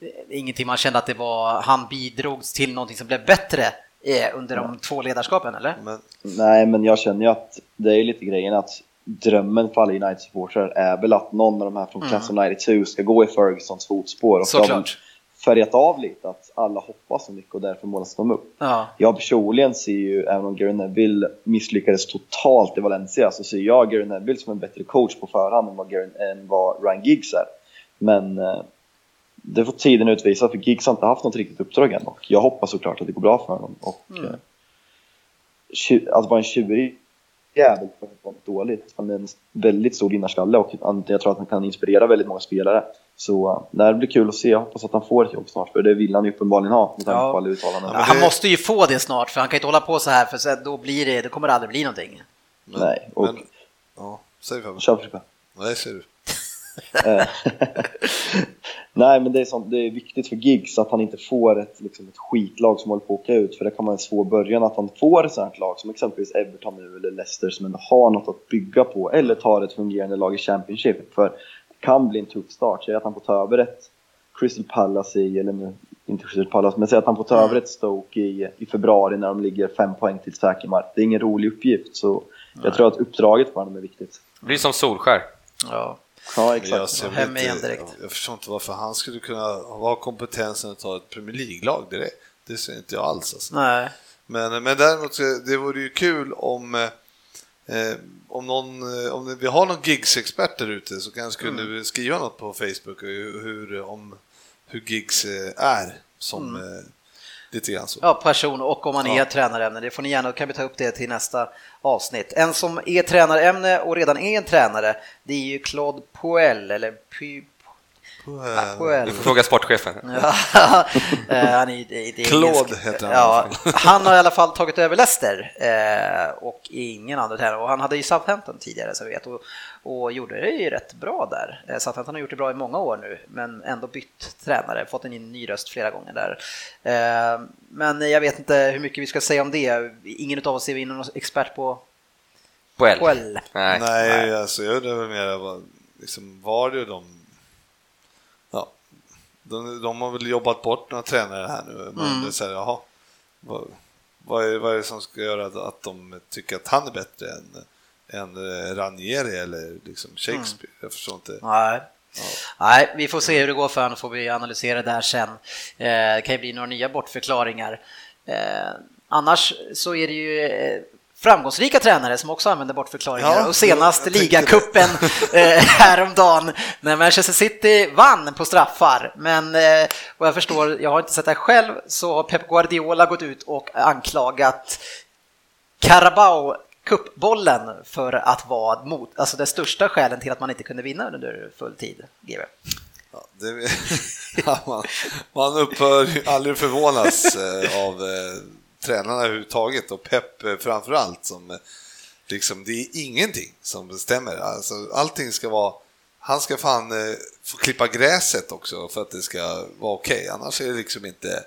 eh, ingenting man kände att det var, han bidrog till någonting som blev bättre eh, under de två ledarskapen, eller? men, Nej, men jag känner ju att det är lite grejen att drömmen för alla United-supportrar är väl att någon av de här från Class of 92 ska gå i Fergusons fotspår. Och Såklart. färgat av lite, att alla hoppas så mycket och därför målas de upp. Ja. Jag personligen ser ju, även om Gary Neville misslyckades totalt i Valencia, så ser jag Gary Neville som en bättre coach på förhand än vad, Gary, än vad Ryan Giggs är. Men eh, det får tiden utvisa, för Giggs har inte haft något riktigt uppdrag än och jag hoppas såklart att det går bra för honom. Och, Mm. eh, att vara en tjurig jävel för att vara något dåligt. Han är en väldigt stor vinnarskalle och jag tror att han kan inspirera väldigt många spelare. Så uh, det blir kul att se, jag hoppas att han får ett jobb snart, för det vill han ju uppenbarligen ha med tanke Ja. på alla uttalanden. Ja, han måste ju få det snart, för han kan inte hålla på så här, för då, blir det, då kommer det aldrig bli någonting. Men, Nej, och- men, ja, säg Fabbe. Kör Frippe. Nej, säger du. Eh, Nej, men det är, sånt, det är viktigt för Giggs att han inte får ett, liksom ett skitlag som håller på att åka ut, för det kan vara en svår början att han får ett sånt lag som exempelvis Everton nu eller Leicester som ändå har något att bygga på, eller tar ett fungerande lag i Championship, för det kan bli en tuff start. Säg att han får ta över ett Crystal Palace i, eller nu, inte Crystal Palace, men säg att han får ta över ett Stoke i, i februari när de ligger fem poäng till säker mark. Det är ingen rolig uppgift, så jag tror att uppdraget för honom är viktigt. Det blir som Solskär. Ja. Ja, Jag, exakt. ser Hem igen inte, direkt. jag förstår inte varför han skulle kunna ha kompetensen att ta ett Premier League-lag direkt. Det ser inte jag alls. Alltså. Nej. Men, men däremot, så- det vore ju kul om, eh, eh, om, någon, eh, om vi har någon gigs-expert där ute så kanske Mm. skriva något på Facebook hur, hur, om hur gigs eh, är som Mm. Lite grann så. Ja, person och om man är Ja. tränarämne. Det får ni gärna, då kan vi ta upp det till nästa avsnitt. En som är tränarämne och redan är en tränare, det är ju Claude Puel, eller Py... Puel. Du får fråga sportchefen. Ja, eh, han är, det, är Claude heter han Ja, han har i alla fall tagit över Leicester eh, och ingen annan tränare. Och han hade ju Southampton tidigare så jag vet och, och gjorde det ju rätt bra där. Eh, Southampton har gjort det bra i många år nu men ändå bytt tränare, fått en ny röst flera gånger där. Men jag vet inte hur mycket vi ska säga om det. Ingen av oss är vi någon expert på Puel. Puel. Nej. Nej, alltså jag undrar mer vad, liksom, var det de... Ja, de, de har väl jobbat bort några tränare här nu. Man Mm. mm. säger, jaha, vad, vad, är, vad är det som ska göra att, att de tycker att han är bättre än, än eh, Ranieri eller liksom Shakespeare? Jag förstår inte. Nej. Nej, vi får se hur det går för honom, får vi analysera det där sen. Eh, det kan ju bli några nya bortförklaringar. Eh, annars så är det ju framgångsrika tränare som också använder bortförklaringar Ja, och senast ligacupen eh, häromdagen när Manchester City vann på straffar. Men eh, vad jag förstår, jag har inte sett det själv, så har Pep Guardiola gått ut och anklagat Carabao cupbollen för att vara mot, alltså det största skälen till att man inte kunde vinna under full tid, GW. Ja, det, man, man upphör aldrig förvånas eh, av tränarna överhuvudtaget och Pep eh, framför allt som eh, liksom, det är ingenting som bestämmer. Alltså, allting ska vara, han ska fan eh, få klippa gräset också för att det ska vara okej, annars är det liksom inte,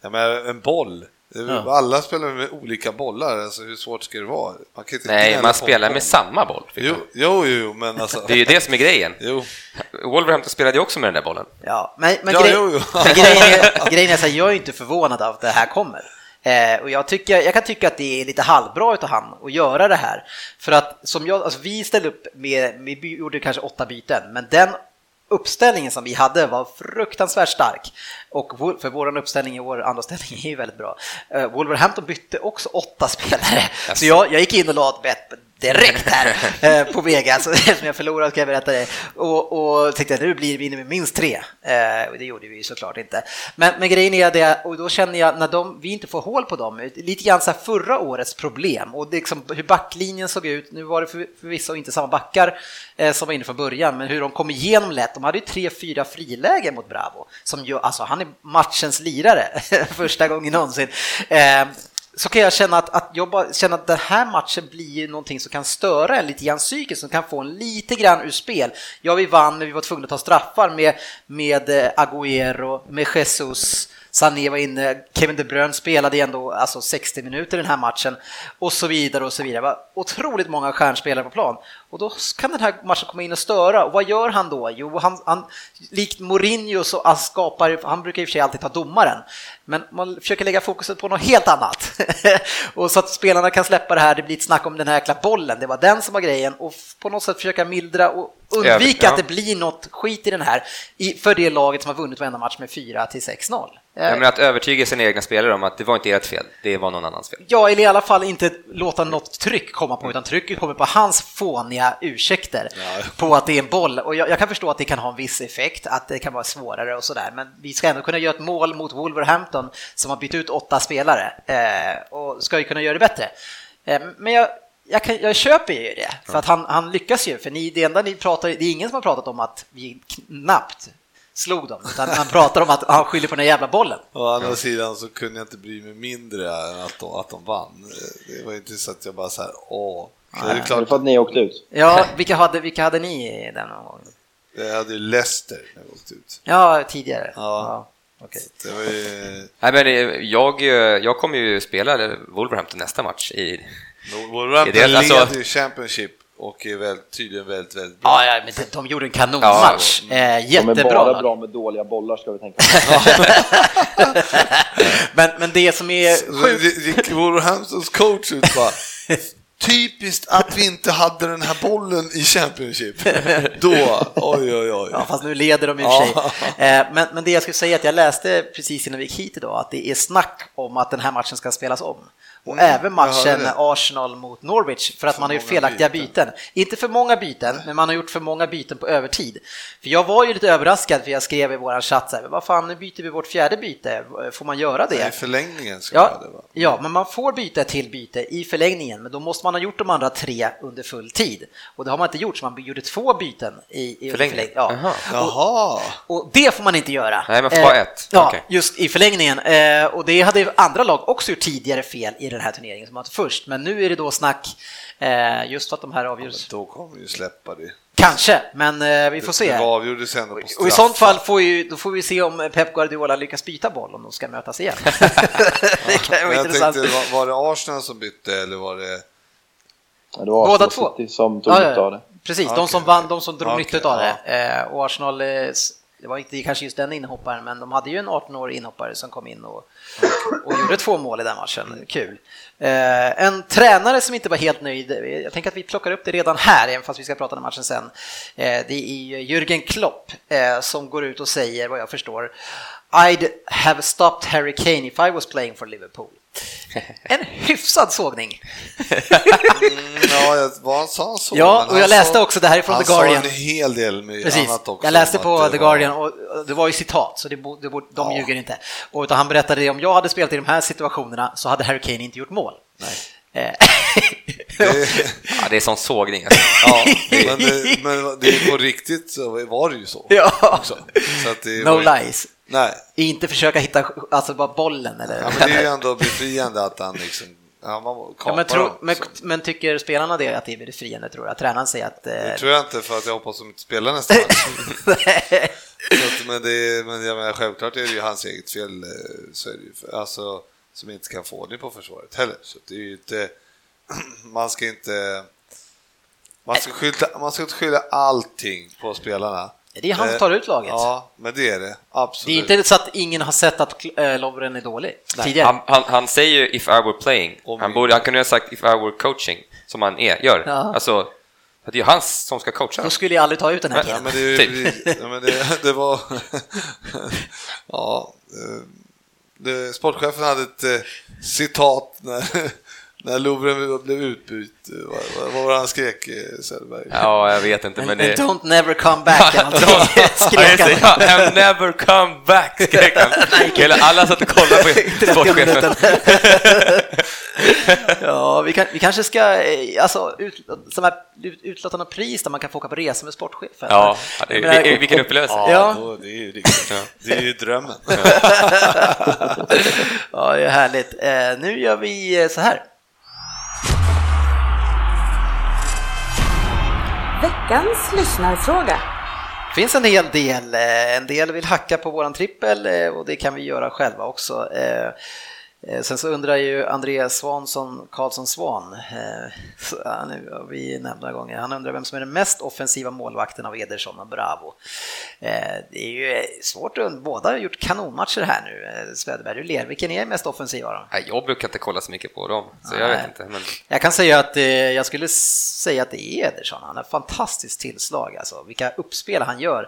jag menar en boll, Ja. alla spelar med olika bollar, alltså hur svårt ska det vara? Man kan inte Nej, man spelar med samma boll. Jo, jo, jo, men alltså... Det är ju det som är grejen. Jo. Wolverhampton spelade ju också med den där bollen. Ja, men, men, Ja, grej, jo, jo. men grejen är, grejen är så här, jag är inte förvånad av att det här kommer. Eh, och jag, tycker, jag kan tycka att det är lite halvbra utav han att göra det här. För att som jag, alltså vi ställde upp med, vi gjorde kanske åtta byten, men den uppställningen som vi hade var fruktansvärt stark. Och för vår uppställning i vår andra ställning är ju väldigt bra. Eh, Wolverhampton bytte också åtta spelare. Så jag, jag gick in och la ett bett direkt här eh, på Vegas, eftersom jag förlorade ska jag berätta det. Och, och tänkte att nu blir vi inne med minst tre. Eh, och det gjorde vi ju såklart inte. Men, men grejen är det, och då känner jag när de, vi inte får hål på dem, lite grann så här förra årets problem och liksom hur backlinjen såg ut. Nu var det för, förvisso inte samma backar eh, som var inne från början, men hur de kom igenom lätt. De hade ju tre, fyra frilägen mot Bravo, som ju, alltså han är matchens lirare första gången någonsin. Eh, så kan jag känna att, att jag bara känner att den här matchen blir ju någonting som kan störa en lite grann psykiskt, som kan få en lite grann ur spel. Ja, vi vann, men vi var tvungna att ta straffar med, med eh, Agüero, med Jesus, Sané var inne, Kevin De Bruyne spelade ändå alltså 60 minuter i den här matchen och så vidare och så vidare. Det var otroligt många stjärnspelare på plan och då kan den här matchen komma in och störa. Och vad gör han då? Jo, han, han likt Mourinho så han skapar, han brukar i och för sig alltid ta domaren, men man försöker lägga fokuset på något helt annat. och så att spelarna kan släppa det här, det blir ett snack om den här jäkla bollen, det var den som var grejen och på något sätt försöka mildra och undvika Ja. att det blir något skit i den här för det laget som har vunnit varenda match med 4 till 6-0. Jag menar att övertyga sina egna spelare om att det var inte ert fel, det var någon annans fel. Ja, eller i alla fall inte låta något tryck komma på, utan trycket kommer på hans fåniga ursäkter Ja. på att det är en boll. Och jag, jag kan förstå att det kan ha en viss effekt, att det kan vara svårare och sådär, men vi ska ändå kunna göra ett mål mot Wolverhampton som har bytt ut åtta spelare eh, och ska ju kunna göra det bättre. Eh, men jag, jag, kan, jag köper ju det, för att han, han lyckas ju, för ni, det enda ni pratar, det är ingen som har pratat om att vi knappt slog dem, utan han pratar om att han skyller på den jävla bollen. Å andra sidan så kunde jag inte bry mig mindre än att de, att de vann. Det var inte så att jag bara så här, åh. Så det är Det är klart, för att ni åkte ut. Ja, vilka hade, vilka hade ni i den omgången? jag hade ju Leicester när jag åkte ut. Ja, tidigare. Ja. Det var ju... Nej, men eh, jag, eh, jag kommer ju spela Wolverhampton nästa match i... Wolverhampton Är det- alltså- leder ju Championship och är väl, tydligen väldigt, väldigt bra. Ja, ja, men de- de gjorde en kanonmatch. eh, De är jättebra. bara bra med dåliga bollar ska vi tänka på. Men, men det som är Så sjukt... Wolverhamptons coach ut bara Typiskt att vi inte hade den här bollen i Championship. Då, oj oj oj. Ja, fast nu leder de i och för sig. Eh, Men, men det jag skulle säga är att jag läste precis innan vi gick hit idag att det är snack om att den här matchen ska spelas om. Och Mm, även matchen. Arsenal mot Norwich för att man har gjort felaktiga byten. byten. Inte för många byten, men man har gjort för många byten på övertid. För jag var ju lite överraskad för jag skrev i våran chatt så här, vad fan nu byter vi vårt fjärde byte, får man göra det? I förlängningen ska Ja, det vara. ja, men man får byta ett till byte i förlängningen, men då måste man ha gjort de andra tre under full tid. Och det har man inte gjort, så man gjorde två byten i, i Förlängning? förlängning. Ja. Jaha. Jaha. Och det får man inte göra. Nej, man får bara ett. Ja, Okej. just i förlängningen. Eh, och det hade andra lag också gjort tidigare fel i den här turneringen som var först. Men nu är det då snack eh, just för att de här avgörs. Då kommer vi ju släppa det. Kanske, men eh, vi får se. Det avgjordes ändå på straff. Och i sånt fall får, ju, då får vi se om Pep Guardiola lyckas byta boll om de ska mötas igen. det kan vara intressant. tänkte, var, var det Arsenal som bytte eller var det... Ja, det var Båda två. Som tog Ja, ja, av det. Precis, Okej, de som vann, de som drog okej, nytta av det. Eh, och Arsenal, eh, det var inte kanske just den inhopparen, men de hade ju en 18-årig inhoppare som kom in och, och gjorde två mål i den matchen. Kul. Eh, en tränare som inte var helt nöjd, jag tänker att vi plockar upp det redan här, även fast vi ska prata om matchen sen. Eh, det är ju Jürgen Klopp eh, som går ut och säger, vad jag förstår, I'd have stopped Harry Kane if I was playing for Liverpool. En hyfsad sågning. Mm, ja, jag- vad han sa han så. Ja, och jag han läste också, det här är från han The Guardian. sa en hel del med Precis, annat också. jag läste på The Guardian och det var ju citat, så det det de Ja. ljuger inte. Och utan han berättade det, om jag hade spelat i de här situationerna så hade Harry Kane inte gjort mål. Det- Ja, det är sån sågning. Alltså. Ja, men det, men det är på riktigt så var det ju så. ja, Också. så att det no var, lies. Nej, Inte försöka hitta, alltså bara bollen eller... ja, men det är ju ändå befriande att han liksom, ja, man Ja, men, tro, men, men tycker spelarna det att det är befriande tror jag? Tränaren säger att... Det Eh, tror jag inte för att jag hoppas de inte spelar nästa match. att, men det är, men jag menar, självklart är det ju hans eget fel, eh, så är det ju, alltså, som inte kan få ordning på försvaret heller. Så det är ju inte, man ska inte, man ska, skylla, man ska inte skylla allting på spelarna. Det är han som Eh, tar ut laget. Ja, men det är det, Det är absolut. inte så att ingen har sett att äh, Lovren är dålig tidigare. Han, han, han säger ju if I were playing. Om Han, borde, han kunde ha sagt if I were coaching, som han är, gör. Ja. Alltså, det är ju han som ska coacha. Då skulle jag aldrig ta ut den här Ja, killen. men det, Typ. ja, men det, det var... ja, eh, det, sportchefen hade ett eh, citat när, när Lovren blev utbytt. Vad, var det han skrek, eh, Söderberg? Ja, jag vet inte, men Men, det... Don't never come back, skrek han. ja, I'll never come back, skrek han. Hela, alla satt och kollade på sportchefen. Ja, vi, kan, vi kanske ska eh, alltså, ut, som här, ut, utlåta något pris där man kan få åka på resa med sportchefen. Ja, det, menar- det, vilken upplevelse. Ja, Ja. Då, det är ju riktigt. Det är ju drömmen. Ja, det är härligt. Eh, nu gör vi så här. Veckans lyssnarfråga. Det finns en hel del. Eh, en del vill hacka på våran trippel eh, och det kan vi göra själva också. Eh, Eh, Sen så undrar ju Andreas Svansson Karlsson Svan, eh, han är- vi några gånger, han undrar vem som är den mest offensiva målvakten av Ederson och Bravo. Eh, Det är ju svårt, att- båda har gjort kanonmatcher här nu. Söderberg, du ler, vilken är mest offensiv av dem? Nej, jag brukar inte kolla så mycket på dem, så jag Nej. vet inte. Men... Jag kan säga att jag skulle säga att det är Ederson. Han har fantastiskt tillslag, alltså. vilka uppspel han gör.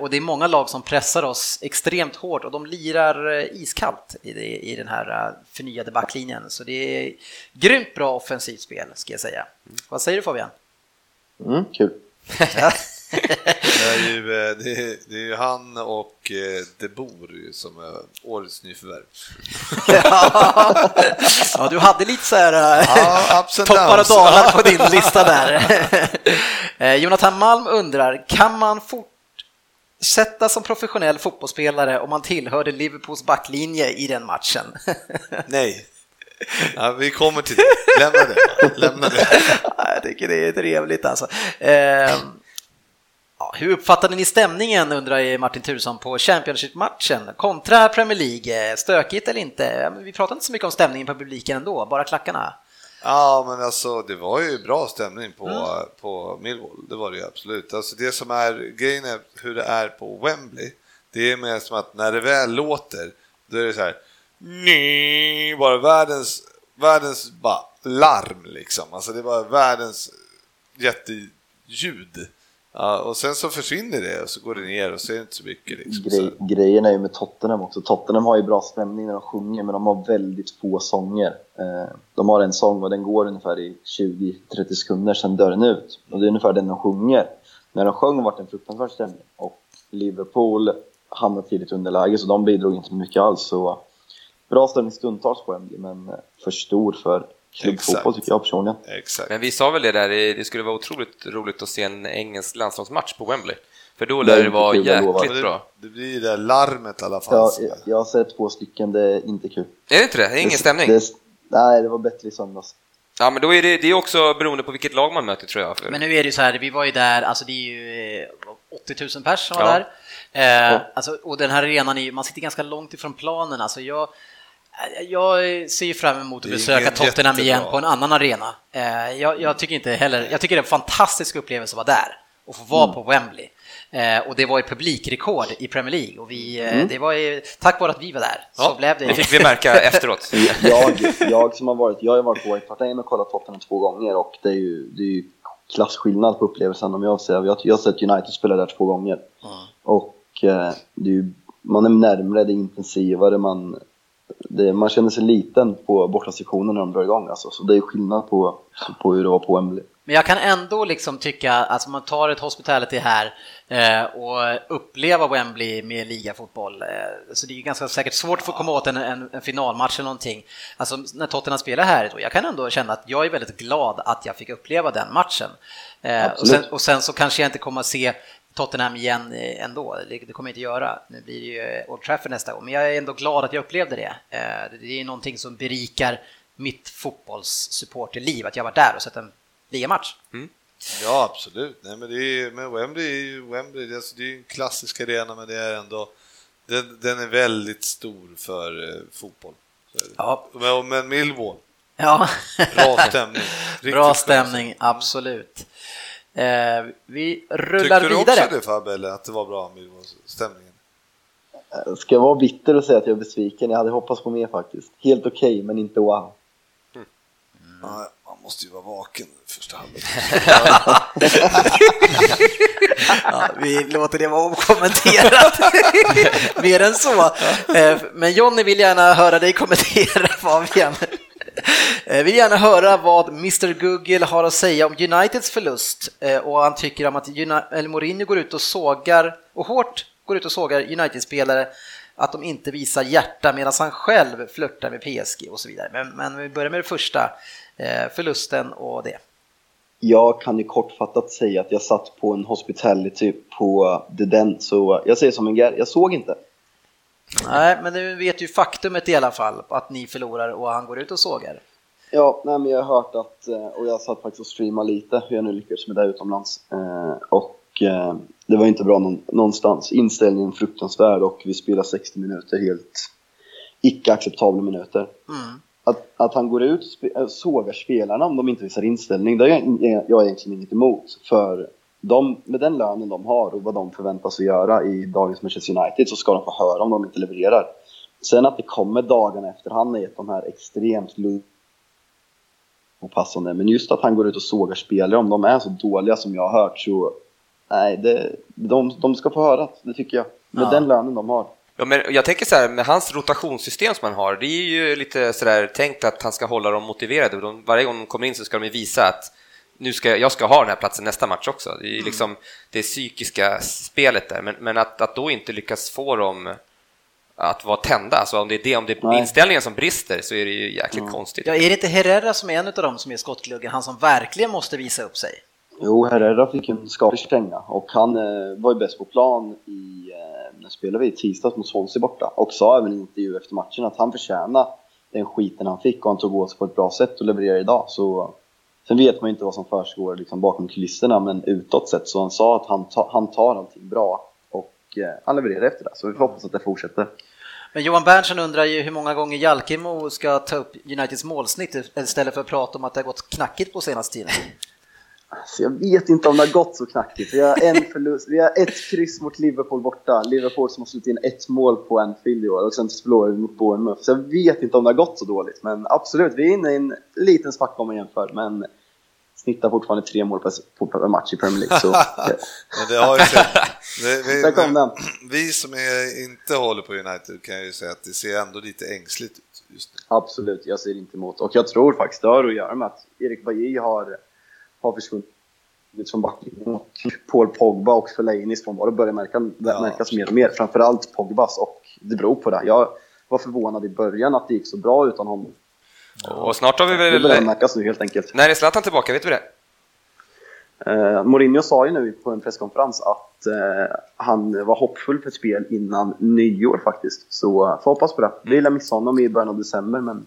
Och det är många lag som pressar oss extremt hårt och de lirar iskallt i den här eh, förnyade backlinjen. Så det är grymt bra offensivt spel, ska jag säga. Vad säger du Fabian? Mm, kul. Det är ju, eh, det är, det är ju han och eh, De Boer som är årets nyförvärv. ja, du hade lite så här Ja, toppar och dalar på din lista där. Jonathan Malm undrar, kan man fort sätta som professionell fotbollsspelare om man tillhörde Liverpools backlinje i den matchen? Nej. Ja, vi kommer till det. Lämna det. Lämna det. Jag tycker det är trevligt alltså. Eh, ja, hur uppfattade ni stämningen undrar Martin Turesson på Championship-matchen kontra Premier League? Stökigt eller inte? Vi pratar inte så mycket om stämningen på publiken ändå, bara klackarna. Ja, men alltså det var ju bra stämning på, Mm. på Millwall, det var det ju absolut. Alltså det som är grejen är hur det är på Wembley, det är mer som att när det väl låter, då är det så här, bara världens, världens bara larm liksom. Alltså det var världens jätteljud. Ja, och sen så försvinner det och så går det ner och så är det inte så mycket liksom. Så, grejen är ju med Tottenham också. Tottenham har ju bra stämning när de sjunger, men de har väldigt få sånger. Eh, de har en sång och den går ungefär i 20-30 sekunder, sen dör den ut. Och det är ungefär den de sjunger. När de sjöng var det en fruktansvärd stämning. Och Liverpool hamnade tidigt underläge, så de bidrog inte mycket alls. Så bra stämning stundtals på Wembley, men eh, för stor för klubbfotboll Exakt. tycker jag personligen. exakt. Men vi sa väl det där, det skulle vara otroligt roligt att se en engelsk landslagsmatch på Wembley. För då Det lär är det inte vara kul, jäkligt det, bra. det blir ju det där larmet i alla fall. Jag, jag, jag har sett två stycken, det är inte kul. Är det inte det? Det är ingen Det- stämning? Det, nej, det var bättre i söndags. Ja, men då är det, det är också beroende på vilket lag man möter tror jag. Men nu är det ju så här, vi var ju där, alltså det är ju eh, 80 000 pers som var Ja. där. Eh, Ja. alltså, och den här arenan, är ju, man sitter ganska långt ifrån planen. Alltså jag, jag ser ju fram emot att besöka Tottenham jättebra. igen på en annan arena. Eh, jag, jag tycker inte heller, jag tycker det är en fantastisk upplevelse att vara där och få vara på Wembley. Eh, och det var ju publikrekord i Premier League och vi, eh, det var ju tack vare att vi var där så Ja, blev det. det fick vi märka efteråt. jag, jag som har varit, jag har varit på White Hart Lane och kollat Tottenham två gånger och det är ju, det är ju klasskillnad på upplevelsen om jag säger. Jag, jag har sett United spela där två gånger. Och eh, det är ju, man är närmre, det är intensivare, man, det, man känner sig liten på bortasektionen när de drar igång alltså. Så det är skillnad på, på hur det var på Wembley. Men jag kan ändå liksom tycka att alltså man tar ett hospitality här eh, och uppleva Wembley med ligafotboll. Eh, så det är ju ganska säkert svårt att få komma åt en, en, en finalmatch eller någonting. Alltså när Tottenham spelar här, då, jag kan ändå känna att jag är väldigt glad att jag fick uppleva den matchen. Eh, och, sen, och sen så kanske jag inte kommer att se Tottenham igen eh, ändå, det, kommer jag inte göra. Nu blir det ju eh, Old Trafford nästa gång, men jag är ändå glad att jag upplevde det. Eh, det är någonting som berikar mitt fotbollssupporterliv, att jag var där och sett en ligamatch. Ja, absolut. Nej, men, det är, men Wembley är ju Wembley, det är, alltså, det är ju en klassisk arena, men det är ändå den, den är väldigt stor för fotboll. Ja. Men, men Millwall, Ja, bra stämning. Riktigt bra stämning, absolut. Eh, vi Tyckte rullar du vidare. också det Fabbe, eller att det var bra Millwall-stämningen? Eh, Ska jag vara bitter och säga att jag är besviken? Jag hade hoppats på mer faktiskt. Helt okej, men inte wow. Ja, man måste ju vara vaken första halvlek. Ja, vi låter det vara okommenterat. Mer än så. Eh, Men Jonny vill gärna höra dig kommentera Fabian. Vi Vill gärna höra vad Mr Google har att säga om Uniteds förlust eh, och han tycker om att Uni- Mourinho går ut och sågar och hårt går ut och sågar United-spelare att de inte visar hjärta medan han själv flörtar med PSG och så vidare. Men, men vi börjar med det första, eh, förlusten och det. Jag kan ju kortfattat säga att jag satt på en hospitality på The Den, så jag säger som en gär, jag såg inte. Nej, men du vet ju faktumet i alla fall, att ni förlorar och han går ut och sågar. Ja, nej, men jag har hört att, eh, och jag satt faktiskt och streamade lite hur jag nu lyckades med det utomlands. Eh, Och eh, det var inte bra någon, någonstans. Inställningen fruktansvärd och vi spelar 60 minuter helt icke acceptabla minuter. Mm. Att, att han går ut och sågar spelarna om de inte visar inställning, det har jag, egentligen inget emot. För de, med den lönen de har och vad de förväntas att göra i dagens Manchester United så ska de få höra om de inte levererar. Sen att det kommer dagarna efter han har gett de här extremt och passande, men just att han går ut och sågar spelare om de är så dåliga som jag har hört så nej, det, de, de ska få höra, det tycker jag. Med Ja. den lönen de har. Ja, men jag tänker så här, med hans rotationssystem som han har, det är ju lite sådär tänkt att han ska hålla dem motiverade. De, varje gång de kommer in så ska de ju visa att nu ska, jag ska ha den här platsen nästa match också. Det är ju liksom det psykiska spelet där, men, men att, att då inte lyckas få dem att vara tända, alltså om det är, det, om det är inställningen som brister så är det ju jäkligt konstigt. Ja, är det inte Herrera som är en av dem som är skottgluggen, han som verkligen måste visa upp sig? Jo, Herrera fick en skaplig känga och han eh, var ju bäst på plan i, eh, när spelade vi i tisdags mot Swansea borta och sa även i en intervju efter matchen att han förtjänade den skiten han fick och han tog åt sig på ett bra sätt och levererade idag. Så, sen vet man ju inte vad som försiggår liksom bakom kulisserna men utåt sett så han sa att han, ta, han tar allting bra och eh, han levererar efter det så vi får hoppas att det fortsätter. Men Johan Berntsson undrar ju hur många gånger Jalkemo ska ta upp Uniteds målsnitt istället för att prata om att det har gått knackigt på senaste tiden. Så jag vet inte om det har gått så knackigt. Vi har en förlust, vi har ett kryss mot Liverpool borta. Liverpool som har slutit in ett mål på Anfield i år och sen förlorade vi mot Bournemouth. Så jag vet inte om det har gått så dåligt. Men absolut, vi är inne i en liten svacka om man jämför. Men snittar fortfarande tre mål per, match i Premier League. Så, det har ju det, vi, Där kom den. vi som är, inte håller på United kan ju säga att det ser ändå lite ängsligt ut just nu. absolut, jag ser inte emot. Och jag tror faktiskt det har att göra med att Erik Bajy har, har försvunnit från backlinjen. Och Paul Pogba och Fellainis frånvaro börjar märka, märkas mer och mer. Framförallt Pogbas och det beror på det. Jag var förvånad i början att det gick så bra utan honom. Och snart har vi Det börjar väl... märkas nu helt enkelt. När är Zlatan tillbaka? Vet du det? Eh, Mourinho sa ju nu på en presskonferens att eh, han var hoppfull för ett spel innan nyår faktiskt. Så eh, får hoppas på det. Vi lär missa honom i början av december men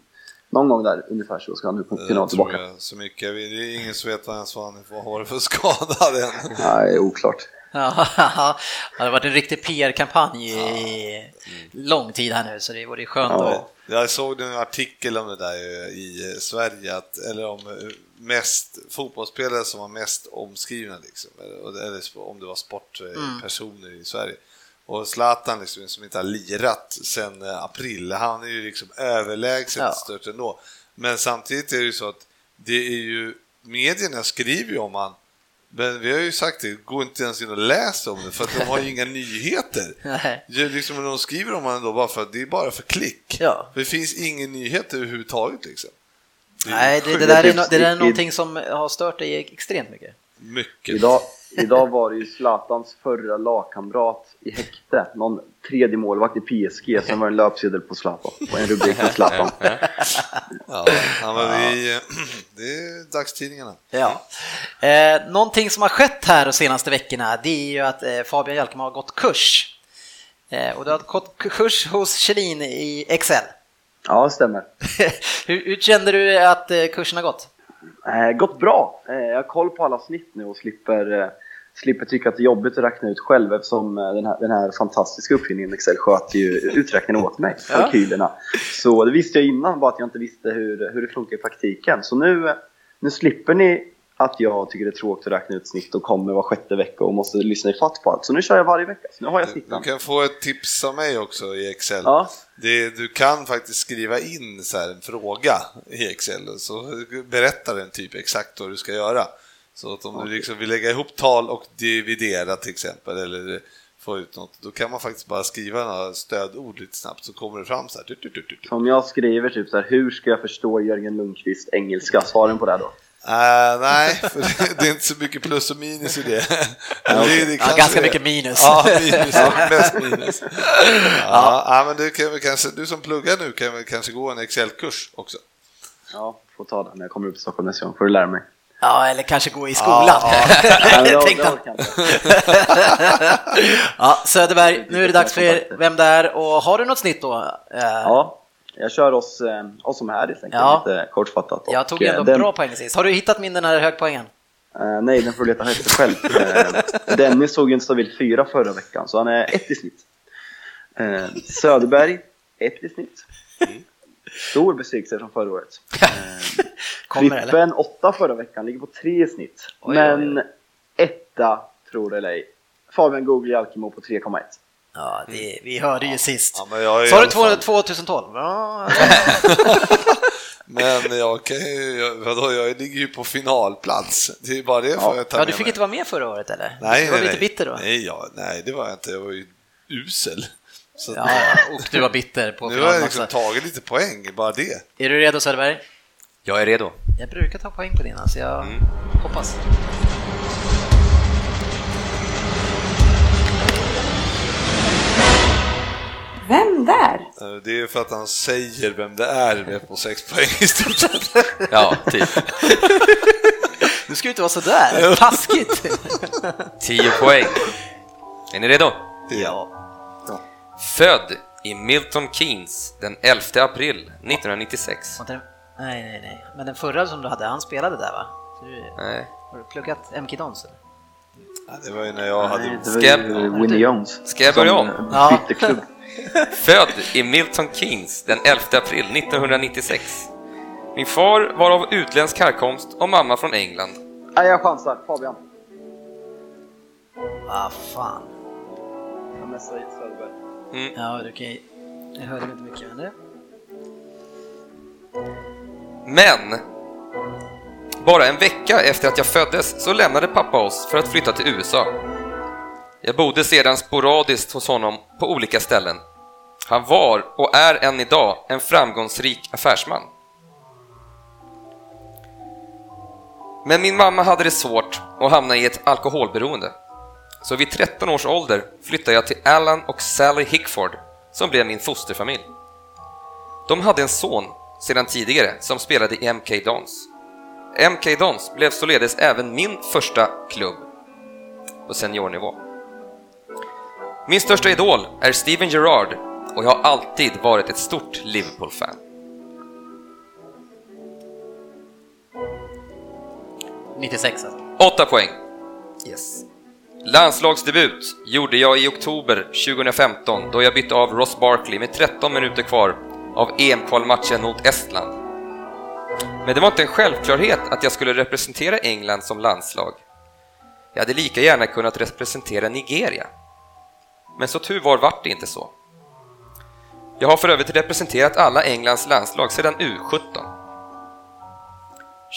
någon gång där ungefär så ska han nu kunna vara Jag tror tillbaka. jag så mycket. Det är ingen som vet vad ens vad han har för skada än. Nej, oklart. Ja, det har varit en riktig PR-kampanj i lång tid här nu så det vore skönt Ja. att... Jag såg en artikel om det där i Sverige, att, eller om eh, mest fotbollsspelare som var mest omskrivna, liksom, eller eller om det var sportpersoner i Sverige. Och Zlatan liksom, som inte har lirat sedan eh, april, han är ju liksom överlägset Ja. störst ändå. Men samtidigt är det ju så att det är ju, medierna skriver ju om han men vi har ju sagt det, gå inte ens in och läs om det för att de har ju inga nyheter. Nej. Det är liksom, de skriver om honom då bara för att det är bara för klick. Ja. För det finns ingen nyhet överhuvudtaget liksom. Det Nej, det, det, där är, no- det där är någonting som har stört dig extremt mycket. Mycket. Idag, idag var det ju Zlatans förra lagkamrat i häkte, någon tredje målvakt i PSG, sen var en löpsedel på Zlatan, och en rubrik på Zlatan. Ja, men vi, det är dagstidningarna. Ja. Eh, någonting som har skett här de senaste veckorna det är ju att eh, Fabian Jalkemo har gått kurs. Eh, och du har gått kurs hos Kjellin i Excel. Ja, det stämmer. hur, hur kände du att eh, kursen har gått? Eh, gått bra. Eh, jag har koll på alla snitt nu och slipper, slipper tycka att det är jobbigt att räkna ut själv eftersom eh, den, här, den här fantastiska uppfinningen Excel sköter ju uträkningen åt mig, Ja. kalkylerna. Så det visste jag innan, bara att jag inte visste hur, hur det funkar i praktiken. Så nu, nu slipper ni att jag tycker det är tråkigt att räkna ut snitt och kommer var sjätte vecka och måste lyssna i fatt på allt. Så nu kör jag varje vecka, så nu har jag Du snittan. kan få ett tips av mig också i Excel. Ja. Det, du kan faktiskt skriva in så en fråga i Excel och så berättar den typ exakt vad du ska göra. Så att om du liksom vill lägga ihop tal och dividera till exempel eller få ut något, då kan man faktiskt bara skriva några stödord lite snabbt så kommer det fram så här. Du. Om jag skriver typ så här, hur ska jag förstå Jörgen Lundqvist engelska? Svaren på det då? Äh, nej, för det, är inte så mycket plus och minus i det. Det, det Ja, ganska mycket minus. Ja, minus. Mest minus. Ja, ja, men du, kan väl kanske, du som pluggar nu kan väl kanske gå en Excel-kurs också? Ja, får ta det när jag kommer upp till Stockholm nästa gång, får du lära mig. Ja, eller kanske gå i skolan. Ja, inte. ja, Söderberg, nu är det dags för er vem det är och har du något snitt då? Eh, Ja, jag kör oss, eh, oss som är helt enkelt, Ja. lite kortfattat. Jag tog ändå eh, den, bra poäng sist. Har du hittat min den här högpoängen? eh, nej, den får du leta efter själv. Eh, Dennis såg ju en stabil fyra förra veckan, så han är ett i snitt. Eh, Söderberg, ett i snitt. Stor besvikelse från förra året. Eh, eller? Frippen, åtta förra veckan, ligger på tre i snitt. Oj, oj, Men etta, tror det eller ej, Fabian Google Jalkemo på 3,1. Ja, det, vi hörde ju sist. Ja, men jag är i Sa du alla fall- 2012? Ja, Men jag kan ju, jag, vadå, jag ligger ju på finalplats. Det är bara det Ja. får jag ta ja, med du fick mig. inte vara med förra året eller? Nej, du var nej, lite nej. bitter då? Nej, ja, nej, det var jag inte. Jag var ju usel. Så Ja, och du var bitter på nu har jag liksom tagit lite poäng, bara det. Är du redo Söderberg? Jag är redo. Jag brukar ta poäng på dina, så jag Mm. hoppas. Vem där? Eh, Det är för att han säger vem det är med på sex poäng i stort sett. Ja, typ. Du ska ju inte vara sådär, taskigt. 10 poäng. Är ni redo? Ja. Född i Milton Keynes den 11 april 1996. Var inte det- Nej, nej, nej. Men den förra som du hade, han spelade där va? Du, Nej. har du pluggat MK Dons? eller? Ja, Det var ju när jag hade... Det var Winnie Jones. Ska jag börja om? eh, Ja. Klubb. Född i Milton Keynes den 11 april 1996. Min far var av utländsk härkomst och mamma från England. Nej, jag chansar. Fabian. Ah, fan. Jag messar i Söderberg. Ja, okej. Jag hörde inte mycket. Men det... Men bara en vecka efter att jag föddes så lämnade pappa oss för att flytta till USA. Jag bodde sedan sporadiskt hos honom på olika ställen. Han var och är än idag en framgångsrik affärsman. Men min mamma hade det svårt och hamnade i ett alkoholberoende. Så vid 13 års ålder flyttade jag till Alan och Sally Hickford som blev min fosterfamilj. De hade en son sedan tidigare som spelade i MK Dons. MK Dons blev således även min första klubb på seniornivå. Min största idol är Steven Gerrard och jag har alltid varit ett stort Liverpool-fan. 96 alltså. 8 poäng. Yes. Landslagsdebut gjorde jag i oktober 2015 då jag bytte av Ross Barkley med 13 minuter kvar av EM-kvalmatchen mot Estland. Men det var inte en självklarhet att jag skulle representera England som landslag. Jag hade lika gärna kunnat representera Nigeria. Men så tur var vart det inte så. Jag har för övrigt representerat alla Englands landslag sedan U17.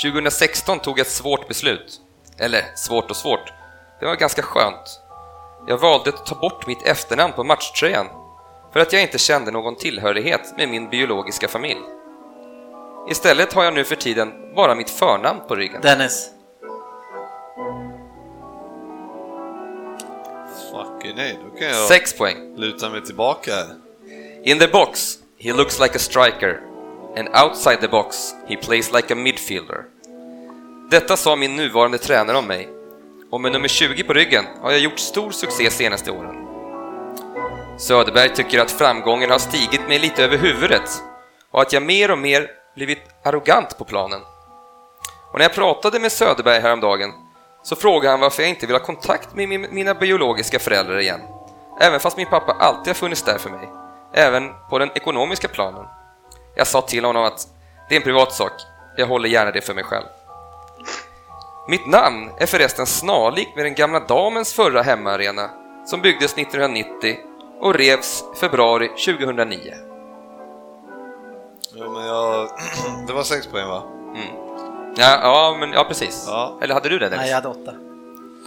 2016 tog jag ett svårt beslut. Eller svårt och svårt, det var ganska skönt. Jag valde att ta bort mitt efternamn på matchtröjan för att jag inte kände någon tillhörighet med min biologiska familj. Istället har jag nu för tiden bara mitt förnamn på ryggen. Dennis. Fucking nej, då kan jag Sex poäng. luta mig tillbaka här. In the box, he looks like a striker. And outside the box, he plays like a midfielder. Detta sa min nuvarande tränare om mig. Och med nummer 20 på ryggen har jag gjort stor succé senaste åren. Söderberg tycker att framgången har stigit mig lite över huvudet och att jag mer och mer blivit arrogant på planen. Och när jag pratade med Söderberg häromdagen så frågade han varför jag inte vill ha kontakt med mina biologiska föräldrar igen. Även fast min pappa alltid har funnits där för mig. Även på den ekonomiska planen. Jag sa till honom att det är en privat sak, jag håller gärna det för mig själv. Mitt namn är förresten snarlikt med den gamla damens förra hemmaarena som byggdes 1990 och revs februari 2009. Jo, men jag... Det var sex poäng va? Ja, ja, men, ja precis. Ja. Eller hade du det Dennis? Nej, jag hade åtta.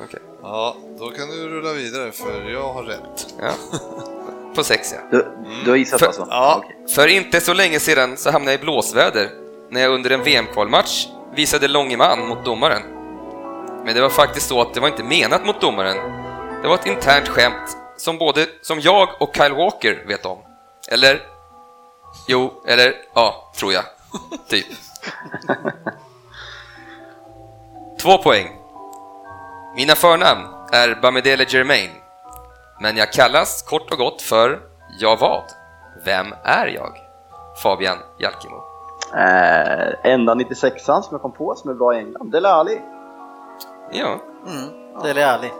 Okej. Ja, då kan du rulla vidare för jag har rätt. Ja. På sex ja. Du, du har gissat För- alltså? Ja. Okej. För inte så länge sedan så hamnade jag i blåsväder när jag under en VM-kvalmatch visade långe man mot domaren. Men det var faktiskt så att det var inte menat mot domaren. Det var ett internt skämt som både som jag och Kyle Walker vet om. Eller? Jo, eller ja, tror jag. Typ. Två poäng. Mina förnamn är Bamidele Germain. Men jag kallas kort och gott för Jag vad? Vem är jag? Fabian Jalkemo. Äh, enda 96an som jag kom på som är bra i England, Delali. Ja. Mm, Dele Alli.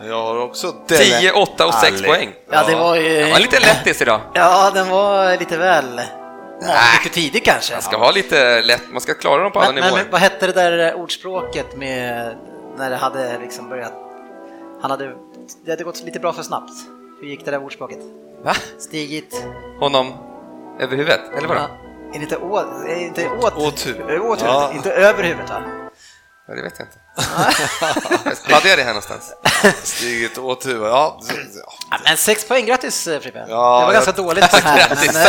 Jag har också 10, 8 och 6 Ali. poäng. Ja, det var ju... Det var lite lättis idag. Ja, den var lite väl... Ja, lite tidig kanske. Man ska ha lite lätt, man ska klara dem på alla men, men, nivåer. men vad hette det där ordspråket med när det hade liksom börjat... Han hade... Det hade gått lite bra för snabbt. Hur gick det där ordspråket? Va? Stigit... Honom över huvudet, eller vadå? Ja, är det inte å, är det inte åt, Åt huvudet. Åt huvudet, Ja. inte över huvudet va? Ja, det vet jag inte. Hade jag det här någonstans? Stigit åt huvudet. Ja, ja. Men sex poäng, grattis eh, Frippe! Ja, det var jag- ganska dåligt Grattis. men,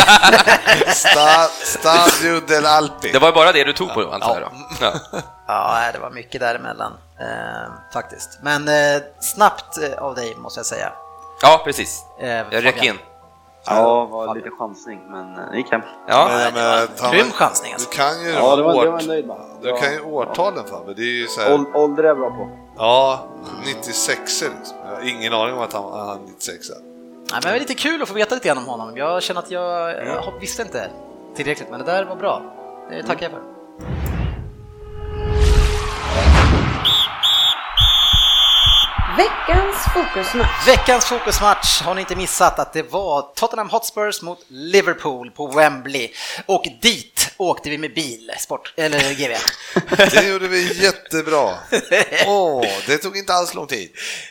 eh, Sta, Stadio del Alpi. Det var bara det du tog på antar jag då? Ja. Ja, det var mycket däremellan eh, faktiskt. Men eh, snabbt eh, av dig måste jag säga. ja, precis. Eh, Jag räcker in. Ja, det var lite chansning, men eh, det gick hem. Ja, Men menar, han- grym chansning, Du alltså. kan ju Ja, det var, det var nöjd med. Du kan ju årtalen Fabbe, det är ju så här, Ål- Ålder är jag bra på. ja, 96 liksom. Jag har ingen aning om att han, han är 96 Nej, men det är lite kul att få veta lite grann om honom. Jag känner att jag, jag visste inte tillräckligt, men det där var bra. Det tackar jag för. Veckans fokusmatch. Veckans fokusmatch har ni inte missat att det var Tottenham Hotspurs mot Liverpool på Wembley. Och dit åkte vi med bil, sport, eller GV. Det gjorde vi jättebra. Åh, det tog inte alls lång tid.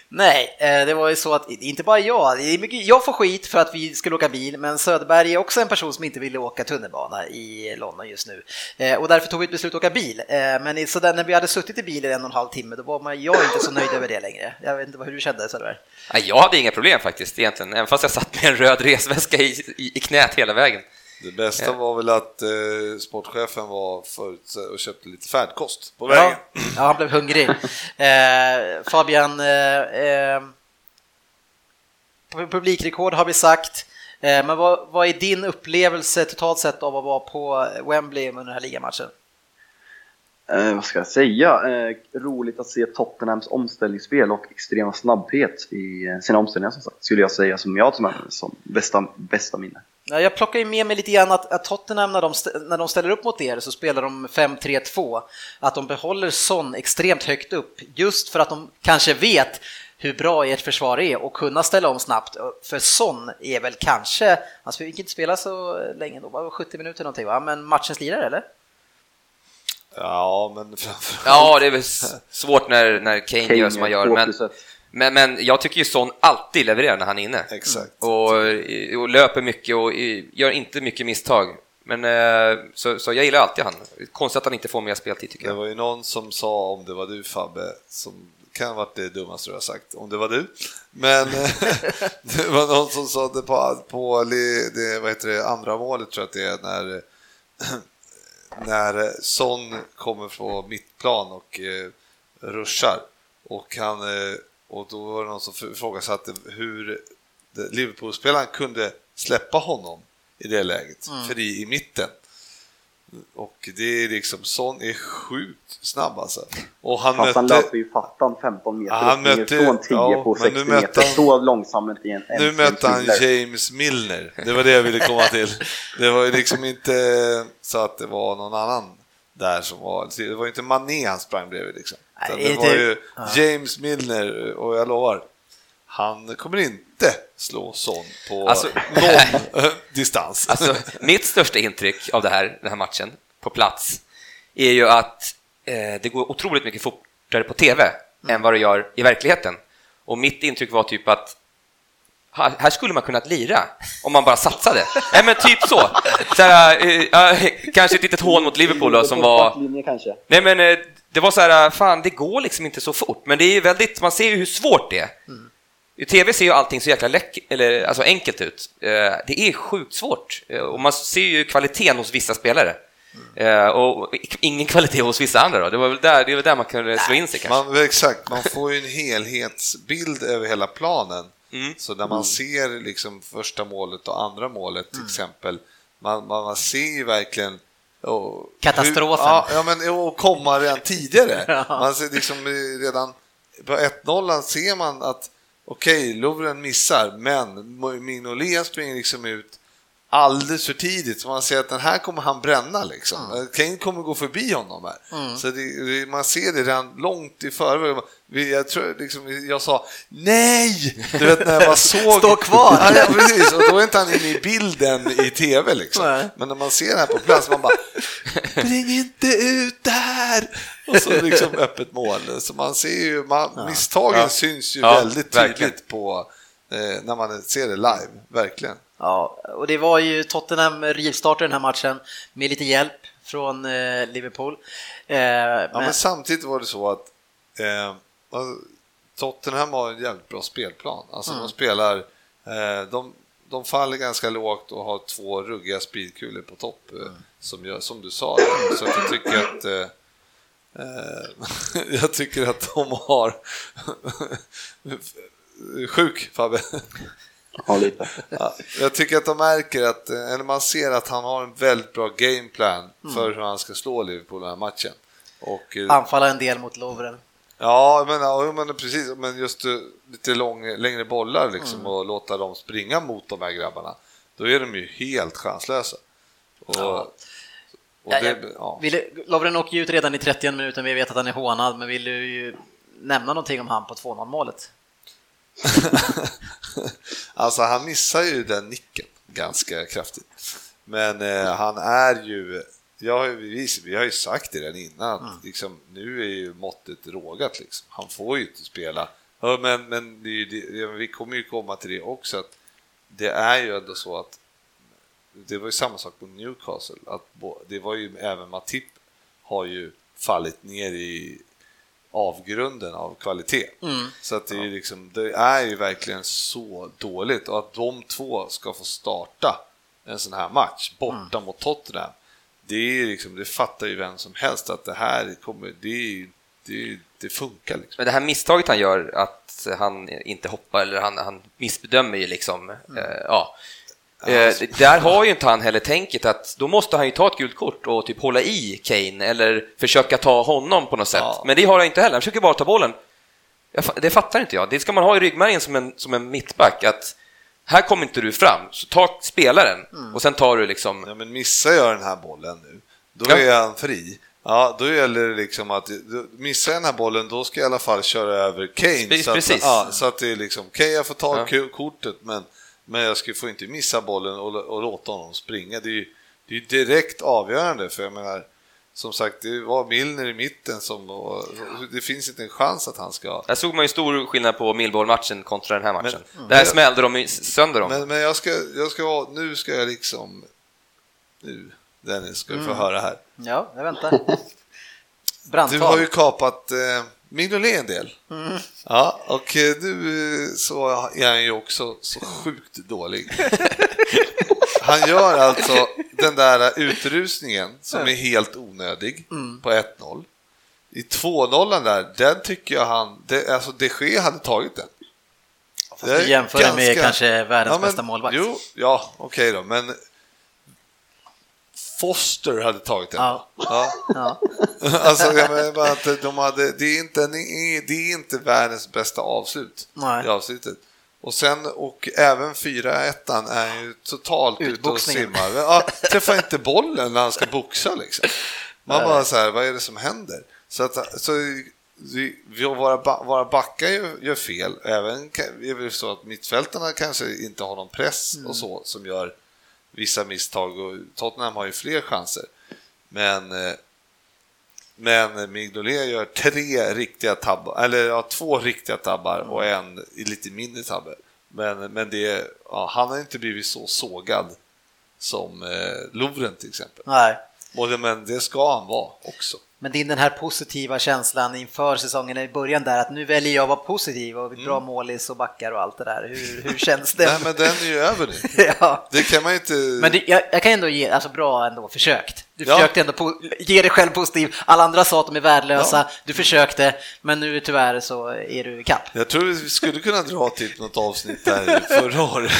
Nej, eh, det var ju så att inte bara jag, jag får skit för att vi skulle åka bil, men Söderberg är också en person som inte ville åka tunnelbana i London just nu. Eh, och därför tog vi ett beslut att åka bil. Eh, men så där, när vi hade suttit i bilen en och en halv timme, då var man, jag inte så nöjd över det längre. Jag vet inte hur du kände Söderberg? Jag hade inga problem faktiskt egentligen, även fast jag satt med en röd resväska i, i, i knät hela vägen. Det bästa var väl att eh, sportchefen var förut och köpte lite färdkost på Ja, vägen. ja han blev hungrig. Eh, Fabian, eh, eh, pu- publikrekord har vi sagt. Eh, men vad, vad är din upplevelse totalt sett av att vara på Wembley under den här ligamatchen? Eh, vad ska jag säga? Eh, roligt att se Tottenhams omställningsspel och extrema snabbhet i eh, sina omställningar som sagt, skulle jag säga som jag mig som bästa, bästa minne. Ja, Jag plockar ju med mig lite grann att, att Tottenham när de, när de ställer upp mot er så spelar de 5-3-2, att de behåller Son extremt högt upp just för att de kanske vet hur bra ert försvar är och kunna ställa om snabbt. För Son är väl kanske, han fick inte spela så länge då, bara 70 minuter någonting va? Men matchens lirare eller? Ja, men framförallt... Ja, det är väl svårt när, när Kane, gör som han gör, men. Men, men jag tycker ju Son alltid levererar när han är inne. Exakt. Och, och löper mycket och gör inte mycket misstag. Men, eh, så, så jag gillar alltid han. Konstigt att han inte får mer speltid tycker Det jag. var ju någon som sa, om det var du Fabbe, som kan ha varit det dummaste du har sagt, om det var du. Men det var någon som sa det på, på det, vad heter det, andra målet tror jag att det är, när, när Son kommer från mittplan och eh, ruschar. Och, han, eh, och då var det någon som ifrågasatte hur Liverpool-spelaren kunde släppa honom i det läget, fri i mitten. Och det är liksom, Son är sjukt snabb alltså. Och han Fast han mötte... löper ju fattan 15 meter han mötte- från 10 ja, på men nu 60 mötte meter. han- Så långsamt i en Nu mötte han. James Milner, det var det jag ville komma till. Det var ju liksom inte så att det var någon annan där som var, det var ju inte Mané han sprang bredvid liksom. Utan det var ju ja. James Milner och jag lovar, han kommer inte slå Son på Alltså- någon eh, distans. Alltså, mitt största intryck av det här, den här matchen på plats är ju att eh, det går otroligt mycket fortare på TV än vad det gör i verkligheten. Och mitt intryck var typ att här här skulle man kunnat lira om man bara satsade. Nej, men typ så. så här, eh, kanske ett litet hån mot Liverpool då, som var... Nej, men eh, det var så här, fan, det går liksom inte så fort, men det är ju väldigt, man ser ju hur svårt det är. I tv ser ju allting så jäkla läck, eller, alltså enkelt ut. Det är sjukt svårt och man ser ju kvaliteten hos vissa spelare. Eh, Och ingen kvalitet hos vissa andra då. Det var väl där, det väl där man kunde slå in sig kanske. Man, exakt, man får ju en helhetsbild över hela planen. Mm. Så när man ser liksom första målet och andra målet till exempel, man, man, man ser ju verkligen och, Katastrofen. Hur, ja, ja, men och komma redan tidigare. Man ser liksom redan på 1-0 ser man att okej, Lovren missar, men Mignolet springer liksom ut alldeles för tidigt, så man ser att den här kommer han bränna liksom. Kane kommer gå förbi honom här. Så det, man ser det redan långt i förväg. Jag, tror, liksom, jag sa nej! Du vet när man såg... Stå kvar. Ja, ja, precis. Och då är inte han inne i bilden i tv liksom. Nej. Men när man ser det här på plats, man bara Spring inte ut där! Och så liksom öppet mål. Så man ser ju, man, misstagen Ja. syns ju Ja, väldigt tydligt verkligen. på eh, när man ser det live, verkligen. Ja, och det var ju Tottenham rivstartade den här matchen med lite hjälp från eh, Liverpool. Eh, Ja, men, men samtidigt var det så att eh, alltså, Tottenham har en jävligt bra spelplan. Alltså de spelar, eh, de, de faller ganska lågt och har två ruggiga speedkulor på topp, eh, som, gör, som du sa. Så jag tycker att eh, jag tycker att de har sjuk Fabbe. Ja, lite. Ja, jag tycker att de märker att, eller man ser att han har en väldigt bra gameplan för hur han ska slå Liverpool den här matchen. Och, eh, Anfalla en del mot Lovren. Ja, men, ja, men precis, men just eh, lite lång, längre bollar liksom och låta dem springa mot de här grabbarna. Då är de ju helt chanslösa. Och, Ja. och det, jag ja. Ville, Lovren åker ju ut redan i 30 minuten, vi vet att han är hånad, men vill du ju nämna någonting om han på 2-0 målet? alltså han missar ju den nicken ganska kraftigt. Men eh, han är ju, jag har ju vi, vi har ju sagt det redan innan, att liksom, nu är ju måttet rågat liksom. Han får ju inte spela. Ja, men men det, det, vi kommer ju komma till det också, att det är ju ändå så att det var ju samma sak på Newcastle, att det var ju även Matip har ju fallit ner i avgrunden av kvalitet. Så att det är, ju liksom, det är ju verkligen så dåligt och att de två ska få starta en sån här match borta mot Tottenham. Det, är liksom, det fattar ju vem som helst att det här kommer, det, det, det funkar liksom. Men det här misstaget han gör, att han inte hoppar, eller han, han missbedömer ju liksom, eh, ja. Eh, där har ju inte han heller tänket att då måste han ju ta ett gult kort och typ hålla i Kane eller försöka ta honom på något sätt. Ja. Men det har han inte heller, han försöker bara ta bollen. Jag, det fattar inte jag. Det ska man ha i ryggmärgen som en, som en mittback, att här kommer inte du fram, så ta spelaren och sen tar du liksom... Ja, men missar jag den här bollen nu, då Ja. är han fri. Ja, då gäller det liksom att missar jag den här bollen, då ska jag i alla fall köra över Kane. Precis, så, att. Ja, så att det är liksom, okej jag får ta Ja. kortet, men, men jag ska, får inte missa bollen och, och låta honom springa. Det är ju det är direkt avgörande, för jag menar, som sagt, det var Milner i mitten som, det finns inte en chans att han ska... Där såg man ju stor skillnad på Millwall-matchen kontra den här matchen. Men- Där men- smällde de sönder dem. Men, men jag ska, jag ska, nu ska jag liksom, nu Dennis ska du Mm. få höra här. Ja, jag väntar. Du Brandtal. har ju kapat eh, Mignolet en del. Ja, och eh, nu eh, så är han ju också så sjukt dålig. Han gör alltså den där utrusningen som är helt onödig på 1-0. I 2-0 där, den tycker jag han, det, alltså de Gea hade tagit den. Fast du jämför det med kanske världens bästa målvakt. Jo, ja, okej då, men Foster hade tagit den. Ja. Ja. Ja. Alltså, jag menar att de hade, det, är inte, det är inte världens bästa avslut Nej. i avslutet. Och sen, och även 4-1 är ju totalt ute och simmar. Ja, träffar inte bollen när han ska boxa liksom. Man bara så här, vad är det som händer? Så att, så, vi, våra, våra backar gör, gör fel. Även är det så att mittfältarna kanske inte har någon press Mm. och så som gör vissa misstag och Tottenham har ju fler chanser. Men eh, men Mignolet gör tre riktiga tabbar, eller ja, två riktiga tabbar och en lite mindre tabbe. Men, men det, ja, han har inte blivit så sågad som eh, Lovren till exempel. Nej. Och det, men det ska han vara också. Men din den här positiva känslan inför säsongen i början där att nu väljer jag att vara positiv och bra målis och backar och allt det där. Hur, hur känns det? Nej, men den är ju över nu. ja. Det kan man inte... Men det, jag, jag kan ändå ge, alltså bra ändå, försökt. Du Ja. försökte ändå ge dig själv positiv. Alla andra sa att de är värdelösa, Ja. du försökte, men nu tyvärr så är du i kapp. Jag tror vi skulle kunna dra till något avsnitt där förra året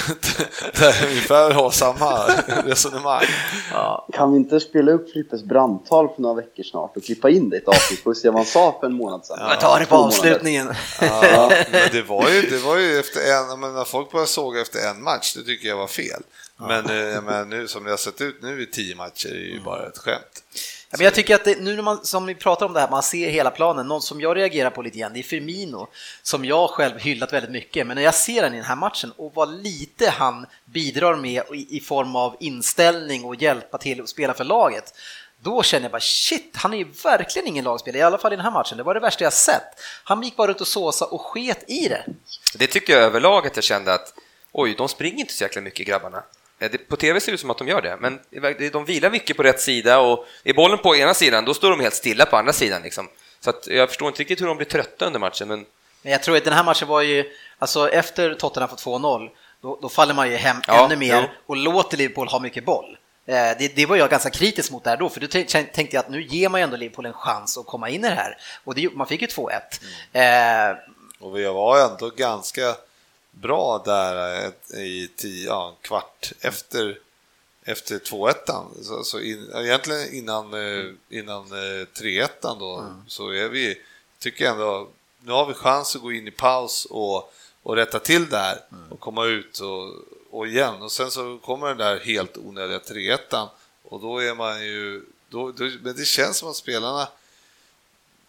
där vi ungefär har samma resonemang. Ja. Kan vi inte spela upp Frippes brandtal för några veckor snart och klippa in det i ett avsnitt för att se vad han sa för en månad sedan? Jag tar det på avslutningen. Ja, men det var ju, det var ju efter en, men när folk började såga efter en match, det tycker jag var fel. Men, eh, men nu som det har sett ut nu i tio matcher är ju bara ett skämt. Ja, men jag tycker att det, nu när man, som vi pratar om det här, man ser hela planen, någon som jag reagerar på lite grann, det är Firmino, som jag själv hyllat väldigt mycket, men när jag ser han i den här matchen och vad lite han bidrar med i, i form av inställning och hjälpa till att spela för laget, då känner jag bara shit, han är ju verkligen ingen lagspelare, i alla fall i den här matchen, det var det värsta jag sett. Han gick bara runt och såsa och sket i det. Det tycker jag överlag att jag kände att oj, de springer inte så jäkla mycket grabbarna. Eh, På tv ser det ut som att de gör det, men de vilar mycket på rätt sida och är bollen på ena sidan, då står de helt stilla på andra sidan. Liksom. Så att jag förstår inte riktigt hur de blir trötta under matchen, men Men jag tror att den här matchen var ju, alltså efter Tottenham fått 2-0, då, då faller man ju hem Ja, ännu mer jo. och låter Liverpool ha mycket boll. Eh, Det, det var jag ganska kritisk mot där då, för då tän- tänkte jag att nu ger man ju ändå Liverpool en chans att komma in i det här. Och det, man fick ju 2-1. Mm. Eh, Och vi var ändå ganska bra där eh, i tio, ja, en kvart efter, efter 2-1. Så, så in, egentligen innan, eh, innan eh, 3-1 då, så är vi, tycker ändå, nu har vi chans att gå in i paus och, och rätta till det här och komma ut och, och igen. Och sen så kommer den där helt onödiga 3-1 och då är man ju, då, då, men det känns som att spelarna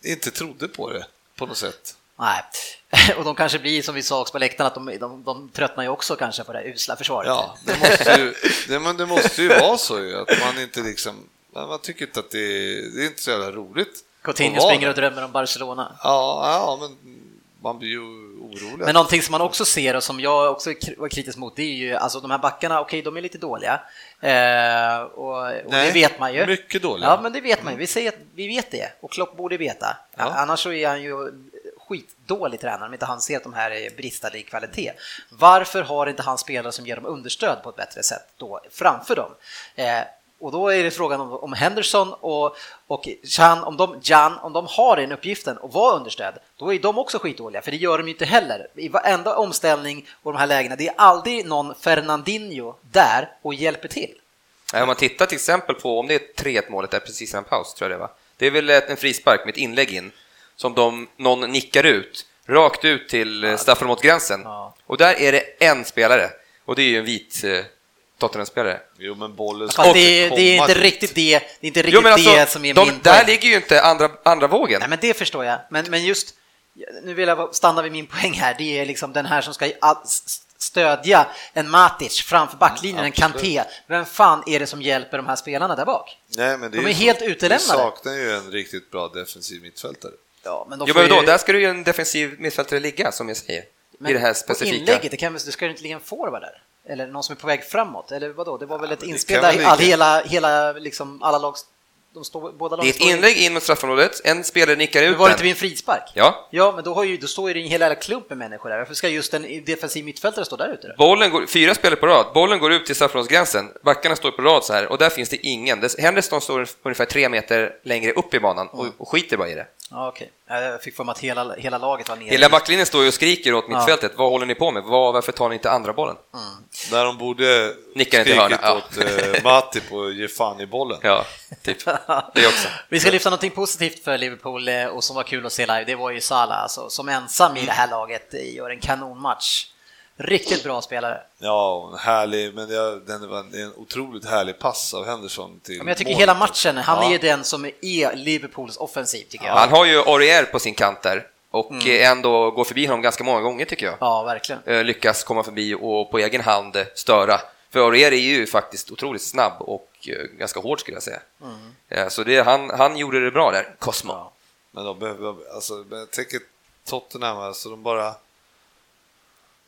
inte trodde på det på något sätt. Nej, och de kanske blir som vi sa också på läktaren, att de, de, de tröttnar ju också kanske på det usla försvaret. Ja, det måste ju, det, men det måste ju vara så ju, att man inte liksom, man tycker inte att det det är inte så jävla roligt. Coutinho springer och drömmer om Barcelona. Ja, ja, men man blir ju orolig. Men någonting som man också ser och som jag också var kritisk mot, det är ju alltså de här backarna, okej, de är lite dåliga. Eh, och och Nej, det vet man ju. mycket dåliga. Ja, men det vet man ju. Vi, säger vi vet det och Klopp borde veta. Ja. Annars så är han ju skitdålig tränare om inte han ser att de här är bristande i kvalitet. Varför har inte han spelare som ger dem understöd på ett bättre sätt då framför dem? Eh, och då är det frågan om, om Henderson och, och Chan, om de, Jan, om de har den uppgiften och var understöd, då är de också skitdåliga, för det gör de ju inte heller. I varenda omställning och de här lägena, det är aldrig någon Fernandinho där och hjälper till. Nej, Om man tittar till exempel på, om det är 3-1 målet där precis innan paus, tror jag det var. Det är väl en frispark med ett inlägg in, som de, någon nickar ut, rakt ut till ja. straffområdesgränsen. Ja. Och där är det en spelare, och det är ju en vit eh, Tottenham-spelare. Jo, men bollen ska det, det är inte dit. riktigt det, det är inte riktigt Jo, men alltså, det som är de, min där poäng. ligger ju inte andra, andra vågen. Nej, men det förstår jag. Men, men just, nu vill jag stanna vid min poäng här, det är liksom den här som ska stödja en Matic framför backlinjen, en Kanté. Vem fan är det som hjälper de här spelarna där bak? Nej, men det De är så- helt utelämnade. Vi saknar ju en riktigt bra defensiv mittfältare. Ja, men de Jo, men då, ju- där ska det ju en defensiv mittfältare ligga, som jag säger. I det här specifika. inlägget, det, kan, det ska ju inte ligga en forward där? Eller någon som är på väg framåt? Eller vadå? Det var väl ett men det inspel där all, hela, hela, liksom alla lag, de står, båda Det är ett inlägg in mot straffområdet, en spelare nickar Men ut var det inte vid en frispark? Ja, Ja, men då, har ju, då står ju en hel jävla klump med människor där. Varför ska just en defensiv mittfältare stå där ute? Då? bollen går, fyra spelare på rad, bollen går ut till straffområdesgränsen, backarna står på rad så här och där finns det ingen. Henderson står ungefär tre meter längre upp i banan och, och skiter bara i det. Ja, okej. Jag fick för mig att hela, hela laget var nere. Hela backlinjen står ju och skriker åt mittfältet, vad håller ni på med? Vad, varför tar ni inte andra bollen? Där de borde Nickar skrikit hörna, åt eh, Matip och ge fan i bollen. Ja, typ. Det också. Vi ska lyfta något positivt för Liverpool eh, och som var kul att se live, det var ju Salah alltså, som ensam i det här laget gör en kanonmatch. Riktigt bra spelare. Ja, härlig, men det, den var en, det är en otroligt härlig pass av Henderson till Men jag tycker målet. hela matchen, han Ja. är den som är Liverpools offensiv tycker jag. Han har ju Aurier på sin kant där och Mm. ändå går förbi honom ganska många gånger tycker jag. Ja, verkligen. Eh, Lyckas komma förbi och på egen hand störa. För Aurier är ju faktiskt otroligt snabb och eh, ganska hård skulle jag säga. Eh, Så det, han, han gjorde det bra där, Cosmo. Ja. Men de behöver, alltså, jag tänker Tottenham, alltså de bara...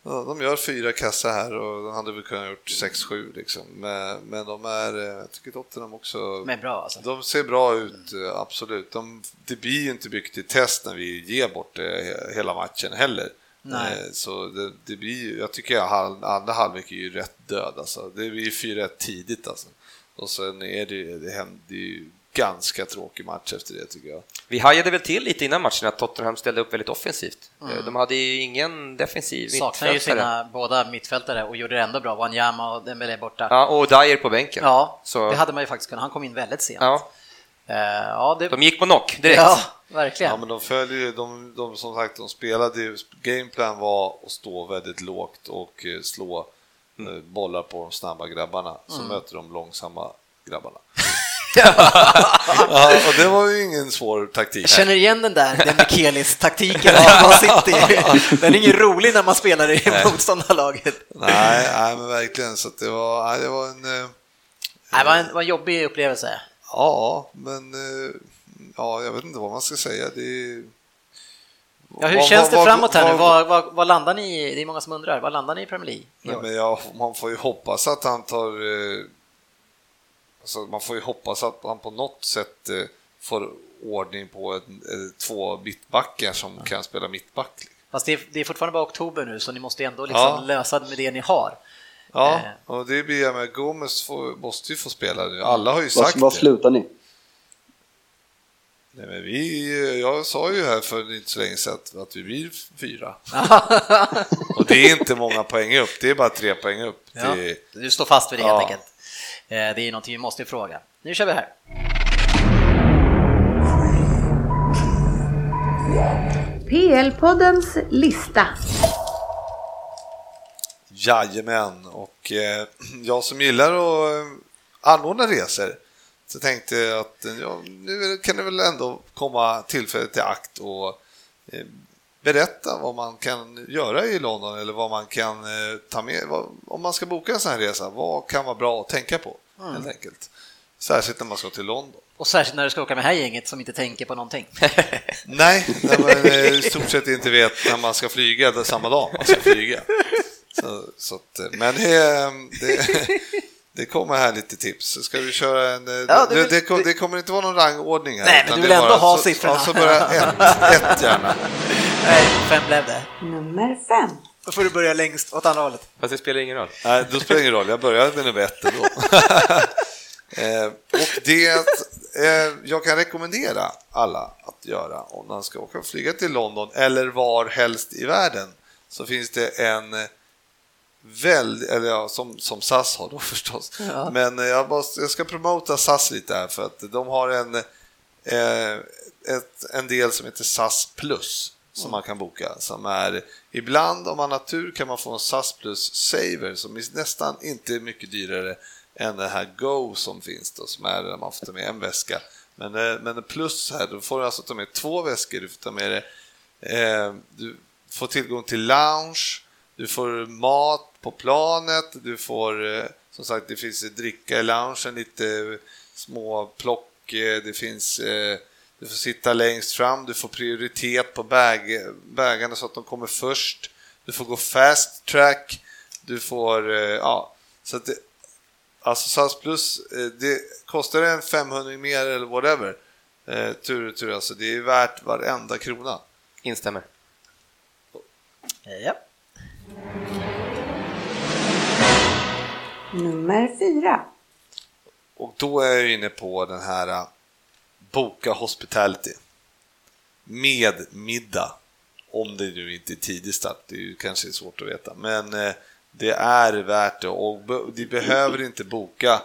Ja, de gör fyra kassar här och de hade väl kunnat gjort 6-7 liksom. Men, men de är, eh, jag tycker Tottenham också... Men bra alltså. De ser bra ut, eh, absolut. De, det blir ju inte mycket till test när vi ger bort eh, he- hela matchen heller. Nej. Eh, Så det, det blir ju, jag tycker att andra halvlek är ju rätt död alltså. Det blir ju 4 tidigt alltså. Och sen är det, det händer ju ganska tråkig match efter det tycker jag. Vi hajade väl till lite innan matchen att Tottenham ställde upp väldigt offensivt. Eh, De hade ju ingen defensiv Mm. Saknar ju mittfältare. sina båda mittfältare och gjorde det ändå bra. Wanyama och Dembélé borta. Ja, och Dyer på bänken. Ja, Så, det hade man ju faktiskt kunnat. Han kom in väldigt sent. ja, Eh, ja, det... de gick på knock direkt. ja verkligen. Ja, men de följer ju, de, de som sagt, de spelade ju, gameplan var att stå väldigt lågt och eh, slå Mm. bollar på de snabba grabbarna, så möter de långsamma grabbarna. ja, och det var ju ingen svår taktik. Jag känner igen den där den Mikelis-taktiken av Man City. Den är ingen rolig när man spelar i motståndarlaget. Nej, nej, men verkligen, så det var, nej, det var en... eh, Det var en, var en jobbig upplevelse. Ja, men eh, ja, jag vet inte vad man ska säga. Det. Ja, hur Vad- känns det framåt här nu? vad- landar ni i? Det är många som undrar. Vad landar ni i Premier League? Nej, men jag, man får ju hoppas att han tar... Alltså man får ju hoppas att han på något sätt eh, får ordning på ett, eh, två mittbackar som kan spela mittback. Fast det är, det är fortfarande bara oktober nu, så ni måste ändå liksom Ja. lösa det med det ni har. Ja, Eh. och det blir jag med. Gomes får, måste ju få spela nu. Alla har ju Var, sagt var det. slutar ni? Nej, men vi, jag sa ju här för inte så länge sedan att vi blir fyra. Och det är inte många poäng upp, det är bara tre poäng upp. Ja, till- du står fast vid det Ja. helt enkelt. Eh, Det är någonting vi måste fråga. Nu kör vi här. PL-poddens lista. Jajamän, och eh, jag som gillar att eh, anordna resor så tänkte jag att ja, nu kan det väl ändå komma tillfället till akt och eh, berätta vad man kan göra i London eller vad man kan eh, ta med. Om man ska boka en sån här resa, vad kan vara bra att tänka på helt enkelt? Särskilt när man ska till London. Och särskilt när du ska åka med det här gänget som inte tänker på någonting. Nej, när man eh, i stort sett inte vet när man ska flyga det samma dag man ska flyga. Så, så att, eh, men det, det, det kommer här lite tips. Ska vi köra en... eh, Ja, det det, vill- det, det kommer inte vara någon rangordning här. Nej, men du vill ändå ha så, siffrorna. Ja, så börjar ett, ett gärna. Nej, fem blev det. Nummer fem. Då får du börja längst åt andra hållet. Fast det spelar ingen roll. Nej, då spelar det ingen roll. Jag börjar med nummer ett ändå. eh, och det eh, jag kan rekommendera alla att göra om man ska åka och flyga till London eller var helst i världen så finns det en väldigt, eller ja, som, som SAS har då förstås. Ja. Men eh, jag, måste, jag ska promota SAS lite här för att de har en, eh, ett, en del som heter SAS Plus som man kan boka. Som är, ibland om man har tur kan man få en SAS Plus Saver som är nästan inte mycket dyrare än den här Go som finns då, som är där man får ta med en väska. Men, eh, men plus här, då får du alltså ta med två väskor. Du får ta med det, eh, du får tillgång till lounge, du får mat på planet, du får eh, som sagt det finns dricka i loungen, lite små plock, eh, det finns eh, du får sitta längst fram, du får prioritet på bag, så att de kommer först. Du får gå fast track, du får, ja, så att det, alltså SAS Plus, det kostar en 500 mer eller whatever, tur och tur alltså, det är värt varenda krona. Instämmer. Ja. Nummer fyra. Och då är jag inne på den här äh, Boka Hospitality. Med middag. Om det nu inte är tidig start, det är ju kanske svårt att veta. Men äh, det är värt det och du behöver inte boka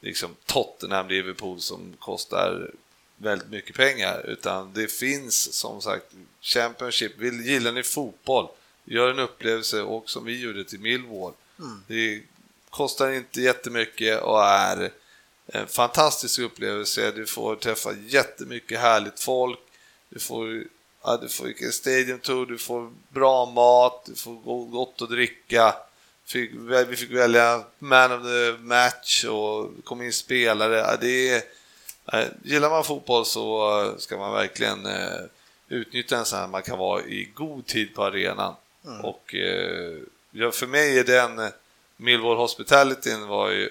liksom Tottenham, Liverpool som kostar väldigt mycket pengar utan det finns som sagt Championship, vill, gillar ni fotboll, gör en upplevelse och som vi gjorde till Millwall. Det kostar inte jättemycket och är en fantastisk upplevelse. Du får träffa jättemycket härligt folk. Du får, ja, du får en stadium tour, du får bra mat, du får go- gott att dricka. Fick, vi fick välja man of the match och kom in spelare. Ja, det är, gillar man fotboll så eh, ska man verkligen eh, utnyttja en sån här, man kan vara i god tid på arenan. Och eh, ja, för mig är den eh, Millwall Hospitality var ju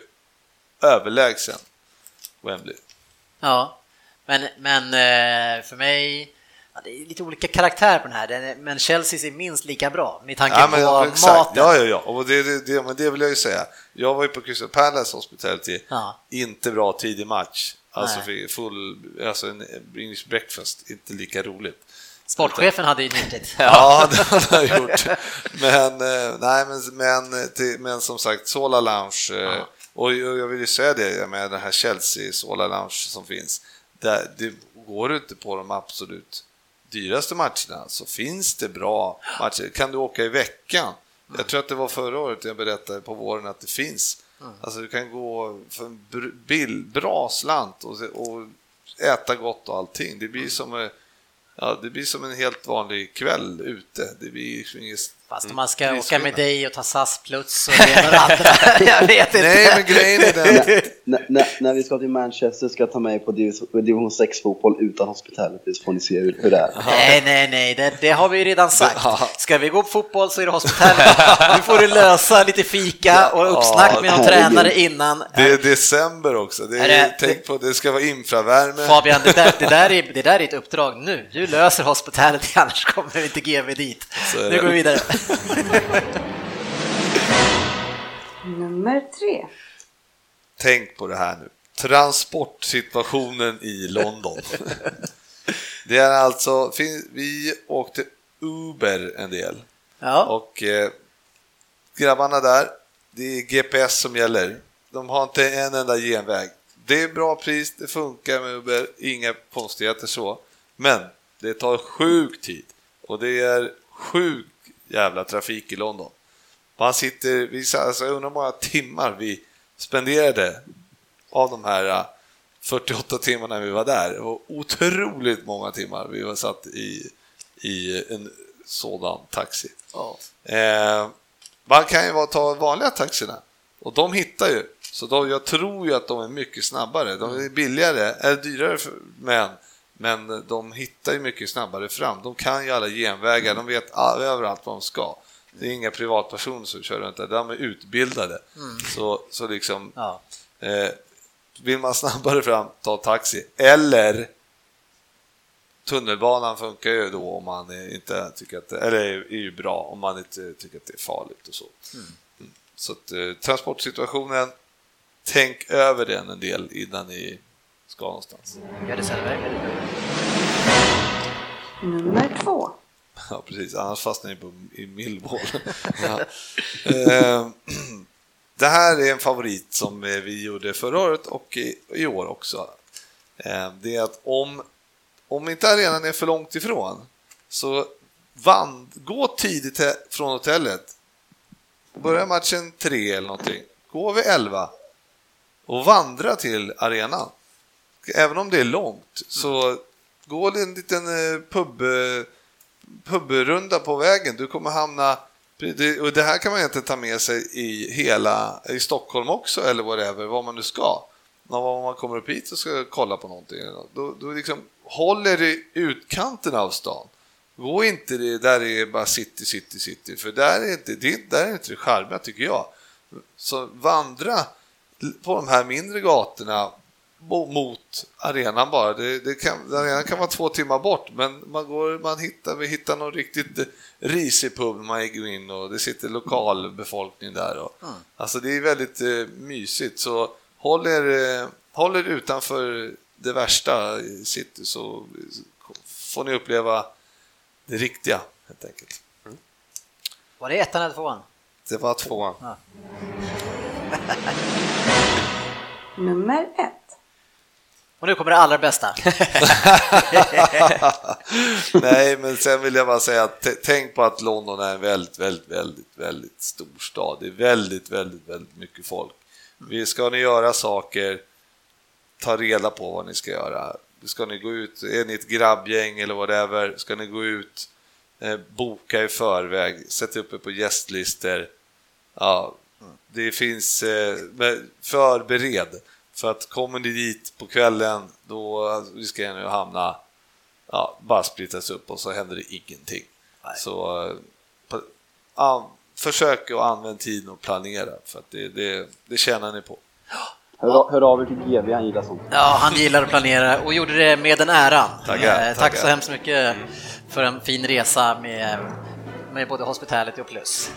överlägsen Wembley. Ja, men, men eh, för mig, det är lite olika karaktär på den här, men Chelseas är minst lika bra med tanke Ja, men, på ja, exakt. maten. Ja, ja, ja. Och det, det, det, men det vill jag ju säga. Jag var ju på Crystal Palace Hospitality, Ja. inte bra tidig match. Alltså full, alltså en English breakfast, inte lika roligt. Sportchefen hade ju nyttigt. Ja, det har jag gjort. Men, eh, nej, men, men, men som sagt, Sola Lounge. eh, Och jag vill ju säga det med den här Chelsea Sola Lounge som finns. Där, det går inte på de absolut dyraste matcherna så finns det bra matcher. Kan du åka i veckan? Jag tror att det var förra året jag berättade på våren att det finns. Alltså du kan gå för en bra slant och, äta gott och allting. Det blir som eh, Ja, det blir som en helt vanlig kväll ute. Det blir liksom inget... Fast om man ska åka med dig och ta SAS plus och det ena och andra. Jag vet inte. Nej, men grejen är den... När, när, när vi ska till Manchester ska jag ta mig på division, division 6-fotboll utan hospitality så får ni se hur, hur det är. Nej, nej, nej, det, det har vi ju redan sagt. Ska vi gå på fotboll så är det hospitality. Nu får du lösa lite fika och uppsnack med någon tränare innan. Det är december också. Det är, det- tänk på, det ska vara infravärme. Fabian, det där, det, där är, det där är ett uppdrag nu. Du löser hospitality, annars kommer inte GV dit. Nu går vi vidare. Nummer tre. Tänk på det här nu. transportsituationen i London. Det är alltså, vi åkte Uber en del Ja, och eh, grabbarna där, det är GPS som gäller. De har inte en enda genväg. Det är bra pris, det funkar med Uber, inga konstigheter så. Men det tar sjuk tid och det är sjuk jävla trafik i London. Man sitter, vi, alltså, jag undrar hur många timmar vi spenderade av de här eh, 48 timmarna vi var där. Det var otroligt många timmar vi var satt i, i en sådan taxi. Eh, man kan ju bara ta vanliga taxierna och de hittar ju. Så de, jag tror ju att de är mycket snabbare. De är billigare, eller dyrare, för, men, men de hittar ju mycket snabbare fram. De kan ju alla genvägar, de vet all, överallt vad de ska. Det är inga privatpersoner som kör runt där, de är utbildade. Så, så liksom, ja. Eh, vill man snabbare fram, ta taxi. Eller tunnelbanan funkar ju då om man inte tycker att det, eller är ju bra om man inte tycker att det är farligt och så. Mm. Så att, eh, transportsituationen, tänk över den en del innan ni ska någonstans. Gör det Söderberg. Nummer två. Ja, precis. Annars fastnar ni på, i Millwall. ja. eh, det här är en favorit som eh, vi gjorde förra året och i, i år också. Eh, det är att om, om inte arenan är för långt ifrån så vand, gå tidigt från hotellet. Börja matchen tre eller någonting. Gå vid elva och vandra till arenan. Även om det är långt så gå en liten eh, pub pubrunda på vägen. Du kommer hamna... det- Och det här kan man egentligen ta med sig i hela i Stockholm också, eller whatever, var man nu ska. När man- kommer upp hit och ska kolla på någonting, då, då liksom håller i utkanten av stan. Gå inte det där det är bara city, city, city, för där är inte det, där är inte det charmiga tycker jag. Så vandra på de här mindre gatorna mot arenan bara. Det, det kan, arenan kan vara två timmar bort, men man, går, man hittar, vi hittar någon riktigt risig pub man går in och det sitter lokalbefolkning där. Och, Alltså det är väldigt eh, mysigt, så håll er, eh, håll er utanför det värsta i city så får ni uppleva det riktiga helt enkelt. Var det ettan eller tvåan? Det var två. Tvåan. Nummer ett. Och nu kommer det allra bästa. Nej, men sen vill jag bara säga att tänk på att London är en väldigt, väldigt, väldigt, väldigt stor stad. Det är väldigt, väldigt, väldigt mycket folk. Vi Ska ni göra saker, ta reda på vad ni ska göra. Ska ni gå ut, är ni ett grabbgäng eller whatever, ska ni gå ut, eh, boka i förväg, sätt upp er på gästlistor. Ja, det finns, eh, förbered. För att kommer ni dit på kvällen, då riskerar ni att hamna ja, bara splittas upp och så händer det ingenting. Nej. Så eh, på, ja, försök att använda tiden och planera för att det, det, det tjänar ni på. Hör, hör av er till GV, han gillar sånt. Ja, han gillar att planera och gjorde det med den äran. Tackar, Eh, Tack tackar. så hemskt mycket för en fin resa med, med både hospitality och plus.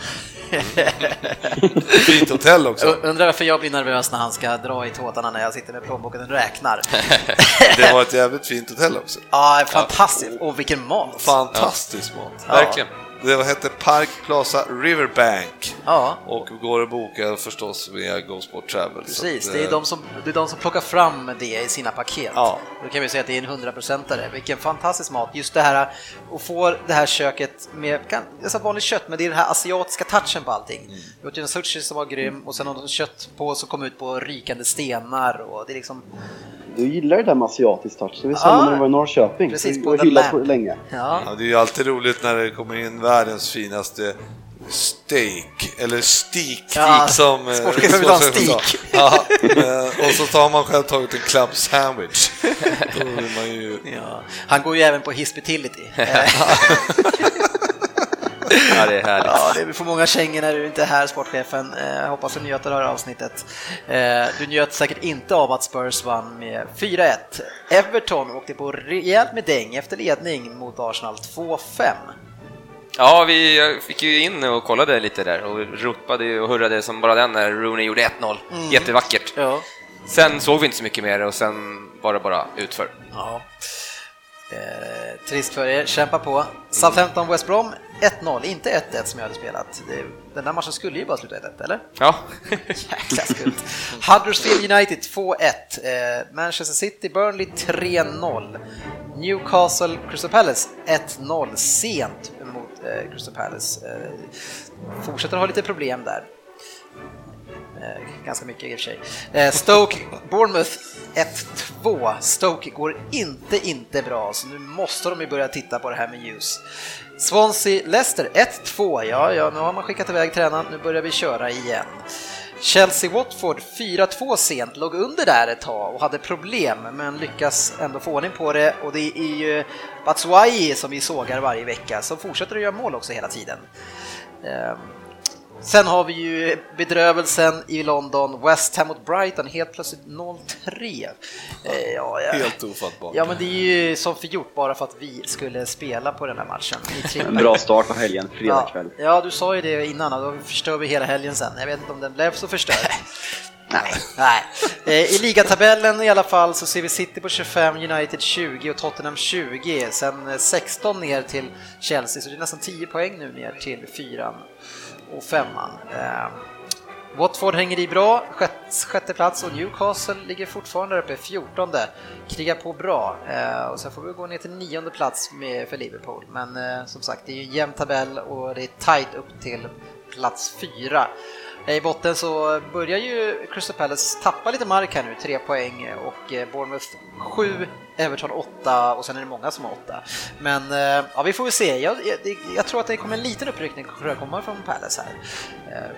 Fint hotell också. Undrar varför jag blir nervös när han ska dra i tåtarna när jag sitter med plånboken och räknar. Det var ett jävligt fint hotell också. Ja, fantastiskt! Och vilken mat! Fantastisk mat. Verkligen. Det hette Park Plaza Riverbank Ja, och går att boka förstås via Go Sport Travel. Precis. att, Det är eh, de som, det är de som plockar fram det i sina paket. Ja. Då kan vi säga att det är en hundraprocentare. Vilken fantastisk mat! Just det här att få det här köket med kan- alltså vanligt kött, men det är den här asiatiska touchen på allting. Mm. Vi åt ju en sushi som var grym och sen de kött på som kom ut på rykande stenar och det är liksom... Du gillar det där med asiatisk touch, det var samma Ja. när du var i Norrköping. Precis, du på har The hyllat Lamp. på det länge. Ja, Ja, det är ju alltid roligt när det kommer in världens finaste steak, eller steak Ja, som... sportchefen vill ha en sa. Ja, eh, och så tar man själv tagit en club sandwich. Då vill man ju... ja. Han går ju även på Hispitility. Ja, det är härligt. Ja, det, vi får många kängor när du inte är här, sportchefen. Eh, Jag hoppas du njöt av det här avsnittet. Eh, Du njöt säkert inte av att Spurs vann med 4-1. Everton åkte på rejält med däng efter ledning mot Arsenal 2-5. Ja, vi fick ju in och kollade lite där och ropade och hurrade som bara den när Rooney gjorde 1-0. Jättevackert. Ja. Sen såg vi inte så mycket mer och sen var det bara utför. Ja. Eh, trist för er, kämpa på. Southampton West Brom 1-0, inte 1-1 som jag hade spelat. Den där matchen skulle ju bara sluta 1-1, eller? Ja, Jäkla skumt. Huddersfield United 2-1. Eh, Manchester City Burnley 3-0. Newcastle Crystal Palace 1-0 sent mot eh, Crystal Palace. Eh, fortsätter ha lite problem där. Eh, ganska mycket i och för sig. Eh, Stoke Bournemouth 1-2. Stoke går inte, inte bra, så nu måste de ju börja titta på det här med ljus. Swansea Leicester 1-2. Ja, ja, nu har man skickat iväg tränaren, nu börjar vi köra igen. Chelsea-Watford 4-2 sent, låg under där ett tag och hade problem men lyckas ändå få ordning på det och det är ju Batshuayi som vi sågar varje vecka som fortsätter att göra mål också hela tiden. Ehm, Sen har vi ju bedrövelsen i London, West Ham mot Brighton, helt plötsligt 0-3. Eh, Ja, ja. Helt ofattbart. ja, men det är ju som förgjort bara för att vi skulle spela på den här matchen. En bra start på helgen, fredag Ja, kväll. ja, du sa ju det innan och då förstör vi hela helgen sen. Jag vet inte om den blev så förstörd. Nej. Nej. Eh, I ligatabellen i alla fall så ser vi City på 25, United 20 och Tottenham 20. Sen eh, 16 ner till Chelsea, så det är nästan 10 poäng nu ner till fyran och femman. Eh, Watford hänger i bra, sjätte, sjätte plats och Newcastle ligger fortfarande uppe, 14. Krigar på bra eh, och sen får vi gå ner till nionde plats med, för Liverpool. Men eh, som sagt, det är ju en jämn tabell och det är tight upp till plats fyra. I botten så börjar ju Crystal Palace tappa lite mark här nu, tre poäng och eh, Bournemouth 7, Everton 8 och sen är det många som har 8. Men eh, ja, vi får väl se. Jag, jag, jag tror att det kommer en liten uppryckning kommer från Palace här. Eh,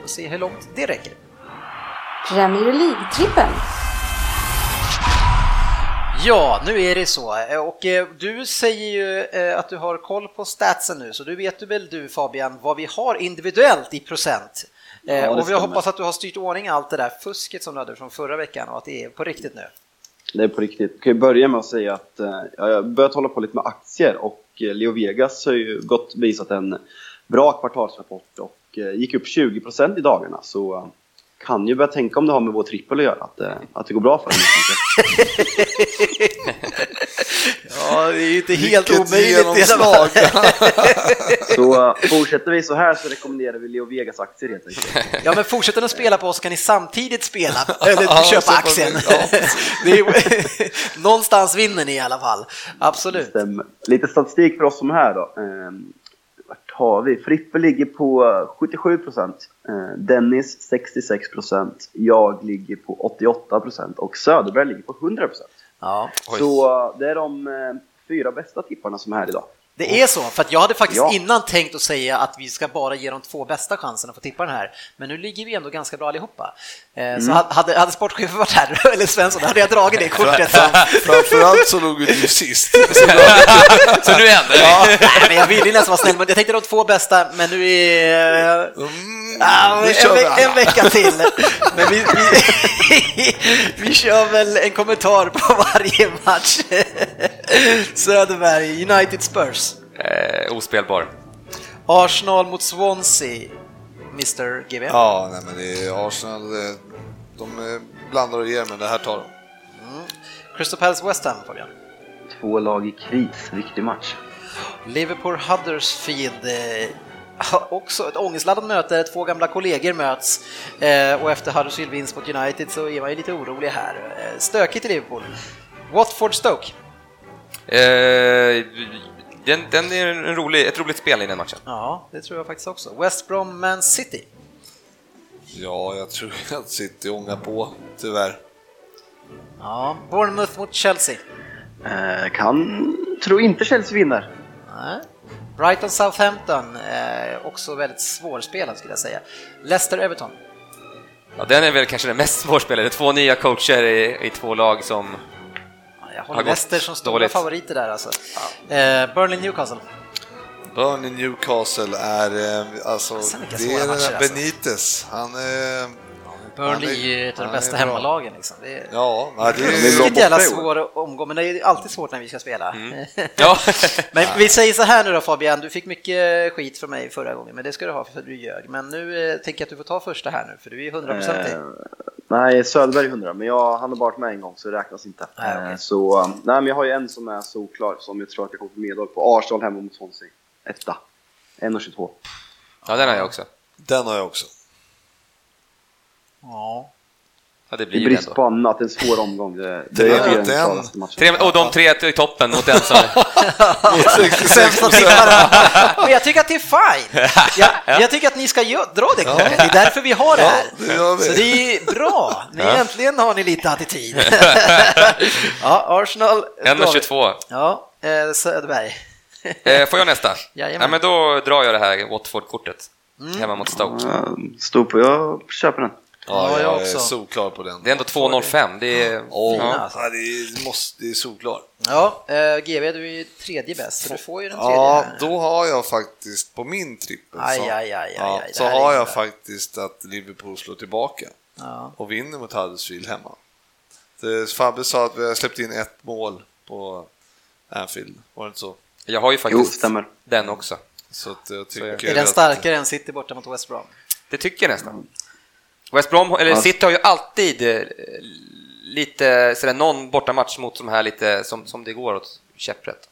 Får se hur långt det räcker. Premier League-trippen. Ja, nu är det så. Och eh, du säger ju eh, att du har koll på statsen nu, så du vet du väl du Fabian vad vi har individuellt i procent. Eh, Ja, och vi hoppas att du har styrt ordning allt det där fusket som du hade från förra veckan och att det är på riktigt nu. Det är på riktigt. Jag kan ju börja med att säga att eh, jag har börjat hålla på lite med aktier och eh, Leo Vegas har ju gått visat en bra kvartalsrapport och gick upp 20% i dagarna så kan ju börja tänka om det har med vår trippel att göra, att, eh, att det går bra för den. Ja, det är ju inte helt Vilket omöjligt. genomslag. Så eh, fortsätter vi så här så rekommenderar vi Leo Vegas aktier helt enkelt. Ja, men fortsätter ni att spela på oss kan ni samtidigt spela, eller Ja, köpa så aktien. vi- ja. Någonstans vinner ni i alla fall, absolut. Lite statistik för oss som är här då. Har vi? Frippe ligger på 77 procent. Eh, Dennis 66 procent. Jag ligger på 88 procent och Söderberg ligger på 100 procent. Ja. Oj. Så eh, det är de eh, fyra bästa tipparna som är här idag. Det är så, för att jag hade faktiskt Ja. innan tänkt att säga att vi ska bara ge de två bästa chanserna att få tippa den här, men nu ligger vi ändå ganska bra allihopa. Eh, Så hade, hade sportchefen varit här, eller Svensson, hade jag dragit det kortet. Framförallt så låg du sist. Så nu det. ja, nej, men jag ville nästan vara snäll, men jag tänkte de två bästa, men nu är... Mm, Ja, nu en, ve- en vecka till. Men vi, vi, vi kör väl en kommentar på varje match. Söderberg, United Spurs. Eh, ospelbar. Arsenal mot Swansea, Mr GW. Ja, nej, men det är Arsenal, eh, de eh, blandar och ger, men det här tar de. Crystal Palace West Ham, Fabian. Två lag i kris, viktig match. Liverpool Huddersfield. Eh, ha- också ett ångestladdat möte, två gamla kollegor möts och efter Huddersfield vinst mot United så är man ju lite orolig här. Stökigt i Liverpool. Watford Stoke. Eh, den, den är en rolig, ett roligt spel i den matchen. Ja, det tror jag faktiskt också. West Brom Man City. Ja, jag tror att City ångar på, tyvärr. Ja, Bournemouth mot Chelsea. Eh, kan, tror inte Chelsea vinner. Nej. Brighton Southampton, eh, också väldigt svårspelad skulle jag säga. Leicester Everton. Ja, den är väl kanske den mest svårspelade. Två nya coacher i, i två lag som... Ja, Jag Har Leicester som stora dåligt. favoriter där alltså. Eh, Burnley Newcastle. Burnley Newcastle är, eh, alltså, Sen vilka det är matcher, alltså. Benitez. Han är... Burnley är ju ett av de bästa är hemmalagen liksom. Det är... Ja, nej, det De är bra är... Jävla svår omgång, men det är alltid svårt när vi ska spela. Ja, Men vi säger så här nu då Fabian, du fick mycket skit från mig förra gången, men det ska du ha för att du ljög. Men nu eh, tänker jag att du får ta första här nu, för du är ju hundraprocentig. Eh, Nej, Söderberg 100, men jag, han har bara varit med en gång så det räknas inte. Nej, okej. Eh, Så, nej, men jag har ju en som är solklar som jag tror att jag kommer få medhåll på. Arsenal hemma mot Swansea. Etta. 1,22. Ja, den har jag också. Den har jag också. Ja. Ja, det blir I brist på annat, en svår omgång. Det, det, Det är den en-. Tre, och de tre i toppen mot den som... Sämsta tipparen. Men jag tycker att det är fine. Jag, jag tycker att ni ska dra det kortet. Det är därför vi har det Ja, här. det gör vi. Så det är bra. Ni äntligen har ni lite attityd. Ja, Arsenal. 1,22. Ja, eh, Söderberg. Eh, får jag nästa? Jajamän. Ja, men då drar jag det här Watford-kortet. Hemma mot Stoke. Ja, Stå på, jag köper den. Ja, Ja, jag jag är solklar på den. Det är ändå 2,05. Det är... Fina, Ja. alltså. ja, det, är, måste, det är solklar. Ja, eh, GV, du är tredje bäst, så du får ju den tredje. Ja, här. då har jag faktiskt på min trippel så, aj, aj, aj, ja, så har jag faktiskt att Liverpool slår tillbaka Ja. och vinner mot Huddersfield hemma. Det, Fabbe sa att vi har släppt in ett mål på Anfield, var det inte så? Jag har ju Jo, faktiskt stämmer. den också. Så att jag är tycker Är den att- starkare än City borta mot West Brom? Det tycker jag nästan. West Brom, eller Ja. City har ju alltid eh, lite sådär, någon bortamatch mot de här lite som, som det går åt käpprätt.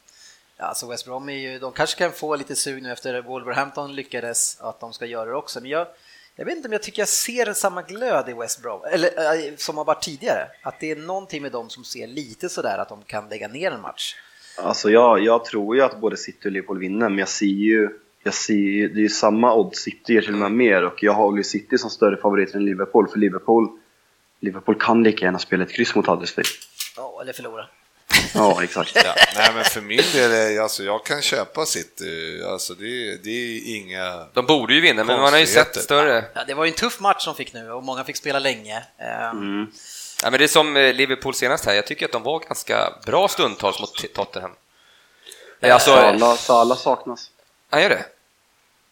Ja, alltså West Brom är ju, de kanske kan få lite sug nu efter Wolverhampton lyckades, att de ska göra det också. Men jag, jag vet inte om jag tycker jag ser samma glöd i West Brom, eller äh, som har varit tidigare. Att det är någonting med dem som ser lite sådär att de kan lägga ner en match. Alltså jag, jag tror ju att både City och Liverpool vinner, men jag ser ju, jag ser det är ju samma odds, City ger till och med mer och jag håller ju City som större favoriter än Liverpool, för Liverpool, Liverpool kan lika gärna spela ett kryss mot Huddersfield. Ja, eller förlora. Ja, exakt. Ja, nej men för min del, är, alltså, jag kan köpa City, alltså det, det är inga... De borde ju vinna, men man har ju sett större. Ja, det var ju en tuff match de fick nu och många fick spela länge. Eh, Mm. Ja, men det är som eh, Liverpool senast här, jag tycker att de var ganska bra stundtals mot Tottenham. Eh, Alltså, Salah, Salah saknas. han gör det?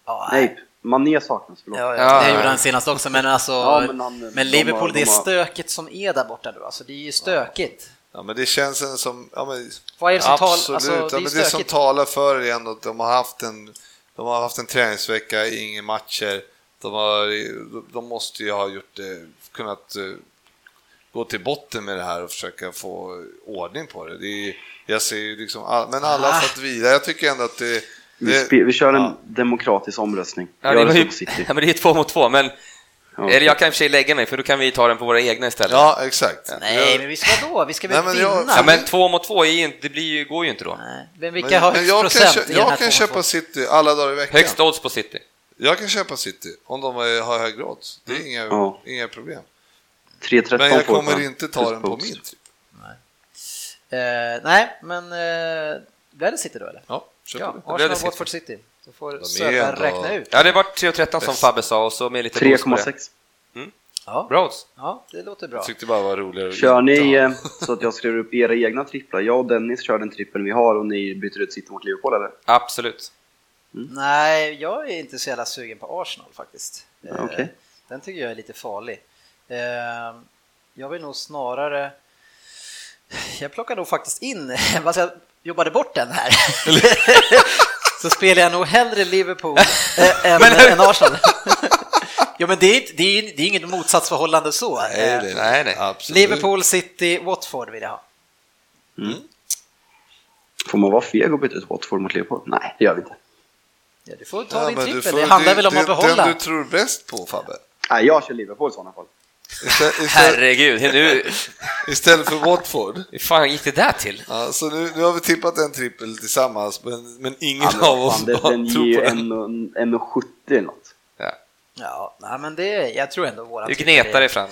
Ja, Nej, Mané saknas, förlåt. Ja, Ja, ja, det ja. gjorde han senast också, men alltså... Ja, men, men han- de Liverpool, har- det är de har- stöket som är där borta nu, alltså det är ju stökigt. Ja, men det känns en som... Ja, men, Vad är det som absolut, Alltså, det ja, är ju men det som talar för är ändå att de har haft en, de har haft en träningsvecka, inga matcher. De, har, de måste ju ha gjort det, kunnat eh, gå till botten med det här och försöka få ordning på det. det är, jag ser ju liksom, all, men alla har Ah. fått vila. Jag tycker ändå att det... Vi, det spe, vi kör en ja. demokratisk omröstning. Ja, det, var ju, ja, men det är två mot två, men Ja. eller jag kan i och för sig lägga mig, för då kan vi ta den på våra egna istället. Ja, exakt. Nej, men vi ska då? Vi ska väl Nej, men jag- vinna? Ja, men två mot två är inte, det blir ju, går ju inte då. Nej, Men vilka Men, har men högst jag kan, procent i här jag kan köpa? City alla dagar i veckan. Högst odds på City. Jag kan köpa City om de har högre odds. Det är inga, Ja. inga problem. 3-13 Men jag kommer på inte ta den på min tripp. Eh, nej, men eh, blir det City då eller? Ja, Ja. Då Arsenal. Watford City. Så får Söderberg räkna ut. Ja, det var 3,13 som Fabbe sa och så med lite boost på det. 3,6. Ja, Bra ja, det låter bra. Jag tyckte bara var roligare Kör ni eh, så att jag skriver upp era egna tripplar? Jag och Dennis kör den trippeln vi har och ni byter ut City mot Liverpool eller? Absolut. Nej, jag är inte så jävla sugen på Arsenal faktiskt. Eh, okej. Den tycker jag är lite farlig. Eh, jag vill nog snarare... Jag plockar nog faktiskt in, jobbade bort den här, så spelar jag nog hellre Liverpool eh, än, än Arsenal. ja, men det är, inte- det är, det är inget motsatsförhållande så. Nej, Eh, det är nej, nej. Absolut. Liverpool, City, Watford vill jag ha. Får man vara feg och byta ut Watford mot Liverpool? Nej, det gör vi inte. Ja, du får ta Ja, din men trippel, det handlar väl om att den- behålla. Den du tror bäst på Fabbe. Nej, jag kör Liverpool i sådana fall. Istället, istället, Herregud, nu, istället för Watford. hur fan gick det där till? Ja, så nu, nu har vi tippat en trippel tillsammans, men, men ingen Ja, men av oss fan, det, har den ger tror ju på den. 1,70 eller något. Ja. Ja, nej, men det, jag tror ändå våran Du gnetar dig fram.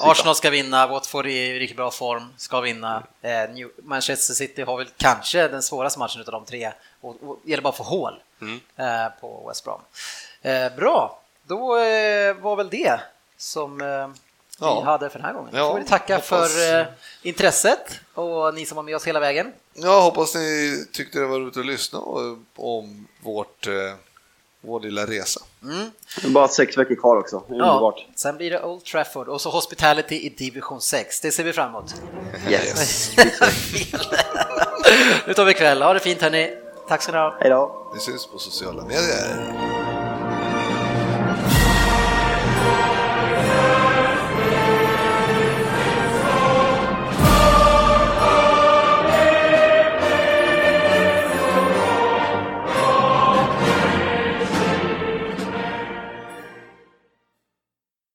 Arsenal ska vinna, Watford är i riktigt bra form, ska vinna. Eh, New, Manchester City har väl kanske den svåraste matchen utav de tre och, och gäller bara att få hål Mm. eh, på West Brom. Eh, bra, då eh, var väl det som eh, Ja. vi hade för den här gången. Ja, får vi tacka hoppas- för eh, intresset och ni som var med oss hela vägen. Jag hoppas ni tyckte det var roligt att lyssna om vårt, eh, vår lilla resa. Det är bara sex veckor kvar också. Underbart. sen blir det Old Trafford och så Hospitality i division 6. Det ser vi fram emot. Yes. Nu tar vi kväll. Ha det fint hörni. Tack ska ni ha. Hej då. Vi syns på sociala medier.